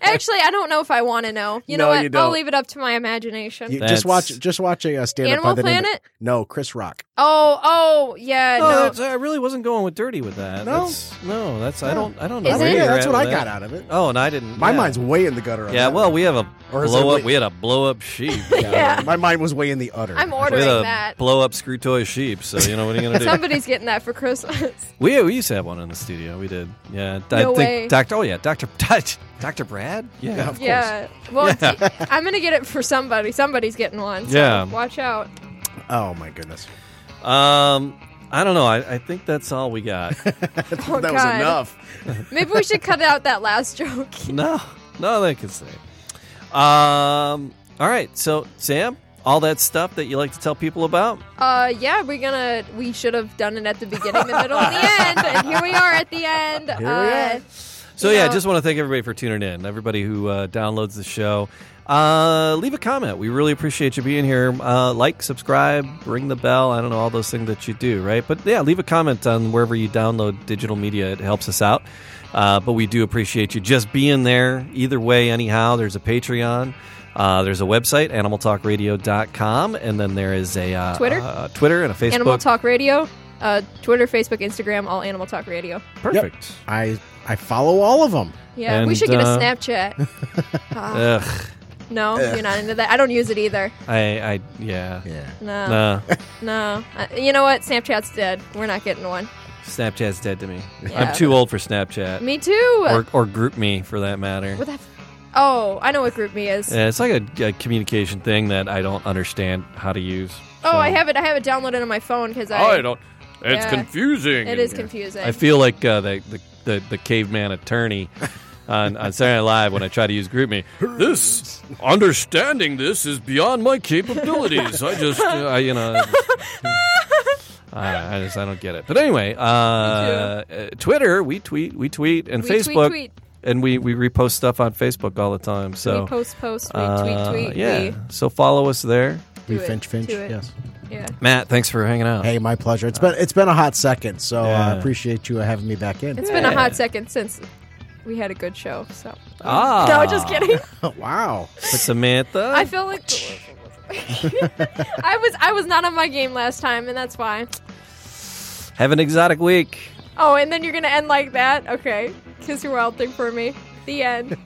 [SPEAKER 4] Actually, I don't know if I want to know. You know what?
[SPEAKER 3] you
[SPEAKER 4] I'll leave it up to my imagination.
[SPEAKER 3] You just watch, just watch a uh, stand
[SPEAKER 4] Animal
[SPEAKER 3] up by the name.
[SPEAKER 4] Planet?
[SPEAKER 3] Of, no, Chris Rock.
[SPEAKER 4] Oh, oh, yeah,
[SPEAKER 2] no,
[SPEAKER 4] no.
[SPEAKER 2] that's, I really wasn't going with dirty with that.
[SPEAKER 3] No?
[SPEAKER 2] That's, no, that's I don't. I don't know.
[SPEAKER 4] Is
[SPEAKER 2] where
[SPEAKER 4] it?
[SPEAKER 3] yeah,
[SPEAKER 2] you're
[SPEAKER 3] that's
[SPEAKER 2] at
[SPEAKER 3] what I
[SPEAKER 2] with
[SPEAKER 3] got out of it.
[SPEAKER 2] Oh, and I didn't.
[SPEAKER 3] My
[SPEAKER 2] yeah.
[SPEAKER 3] mind's way in the gutter. On
[SPEAKER 2] Yeah,
[SPEAKER 3] that
[SPEAKER 2] well,
[SPEAKER 3] one.
[SPEAKER 2] we have a
[SPEAKER 3] Or is
[SPEAKER 2] blow
[SPEAKER 3] it
[SPEAKER 2] up.
[SPEAKER 3] wait-
[SPEAKER 2] We had a blow up sheep.
[SPEAKER 4] Yeah.
[SPEAKER 3] my mind was way in the udder.
[SPEAKER 4] I'm
[SPEAKER 2] We
[SPEAKER 4] ordering
[SPEAKER 2] had a
[SPEAKER 4] that.
[SPEAKER 2] blow up screw toy sheep. So you know what are you gonna do?
[SPEAKER 4] Somebody's getting that for Christmas.
[SPEAKER 2] we we used to have one in the studio. We did. Yeah. I
[SPEAKER 4] No
[SPEAKER 2] think
[SPEAKER 4] way.
[SPEAKER 2] Doctor. Oh yeah, Doctor. Doctor Brad. Yeah.
[SPEAKER 3] Yeah, of course.
[SPEAKER 4] yeah. Well,
[SPEAKER 2] Yeah.
[SPEAKER 4] d- I'm gonna get it for somebody. Somebody's getting one. So
[SPEAKER 2] Yeah.
[SPEAKER 4] Watch out.
[SPEAKER 3] Oh my goodness,
[SPEAKER 2] Um. I don't know. I, I think that's all we got.
[SPEAKER 4] Oh,
[SPEAKER 3] that was
[SPEAKER 4] God.
[SPEAKER 3] enough.
[SPEAKER 4] Maybe we should cut out that last joke.
[SPEAKER 2] no. No, they can say. Um. All right. So Sam, all that stuff that you like to tell people about.
[SPEAKER 4] Uh, yeah, we're gonna. We should have done it at the beginning, the middle, and the end. And here we are at the end.
[SPEAKER 3] Here we
[SPEAKER 4] uh,
[SPEAKER 3] are.
[SPEAKER 2] So yeah,
[SPEAKER 4] I
[SPEAKER 2] just want to thank everybody for tuning in. Everybody who uh, downloads the show, uh, leave a comment. We really appreciate you being here. Uh, like, subscribe, ring the bell. I don't know all those things that you do, right? But yeah, leave a comment on wherever you download digital media. It helps us out. Uh, but we do appreciate you just being there. Either way, anyhow, there's a Patreon. Uh, there's a website, animaltalkradio.com, and then there is a uh,
[SPEAKER 4] Twitter?
[SPEAKER 2] uh, Twitter, and a Facebook.
[SPEAKER 4] Animal Talk Radio. Uh, Twitter, Facebook, Instagram, all Animal Talk Radio.
[SPEAKER 2] Perfect.
[SPEAKER 3] I I follow all of them.
[SPEAKER 4] Yeah, we
[SPEAKER 2] And,
[SPEAKER 4] should get
[SPEAKER 2] uh,
[SPEAKER 4] a Snapchat. Uh,
[SPEAKER 2] Ugh.
[SPEAKER 4] no, you're not into that. I don't use it either.
[SPEAKER 2] I, I, yeah.
[SPEAKER 3] Yeah.
[SPEAKER 4] No,
[SPEAKER 2] Nah.
[SPEAKER 4] no. Uh, you know what? Snapchat's dead. We're not getting one.
[SPEAKER 2] Snapchat's dead to me.
[SPEAKER 4] Yeah.
[SPEAKER 2] I'm too old for Snapchat.
[SPEAKER 4] Me too.
[SPEAKER 2] Or, or GroupMe, for that matter.
[SPEAKER 4] what the? F- oh, I know what GroupMe is.
[SPEAKER 2] Yeah, it's like a, a communication thing that I don't understand how to use.
[SPEAKER 4] Oh, I have it. I have it downloaded on my phone because I.
[SPEAKER 2] don't. It's
[SPEAKER 4] Yeah.
[SPEAKER 2] confusing.
[SPEAKER 4] It is confusing.
[SPEAKER 2] I feel like uh, the, the, the the caveman attorney on, on Saturday Night Live when I try to use GroupMe. This understanding this is beyond my capabilities. I just, uh, I, you know. I, I just I don't get it. But anyway, uh, uh, Twitter we tweet we tweet and
[SPEAKER 4] We tweet,
[SPEAKER 2] Facebook
[SPEAKER 4] tweet.
[SPEAKER 2] and we we repost stuff on Facebook all the time. So
[SPEAKER 4] we post, post, we
[SPEAKER 2] uh,
[SPEAKER 4] tweet, tweet.
[SPEAKER 2] yeah.
[SPEAKER 4] We,
[SPEAKER 2] So follow us there.
[SPEAKER 3] We
[SPEAKER 4] it.
[SPEAKER 3] finch finch.
[SPEAKER 4] Do it.
[SPEAKER 3] Yes.
[SPEAKER 4] Yeah.
[SPEAKER 2] Matt, thanks for hanging out.
[SPEAKER 3] Hey, my pleasure. It's been it's been a hot second, so I
[SPEAKER 2] Yeah.
[SPEAKER 3] uh, appreciate you having me back in.
[SPEAKER 4] It's been a hot second since we had a good show. So.
[SPEAKER 2] Ah.
[SPEAKER 4] No, just kidding.
[SPEAKER 3] wow.
[SPEAKER 2] Samantha.
[SPEAKER 4] I feel like I was I was not on my game last time, and that's fine.
[SPEAKER 2] Have an exotic week.
[SPEAKER 4] Oh, and then you're gonna end like that? Okay, kiss your wild thing for me. The end.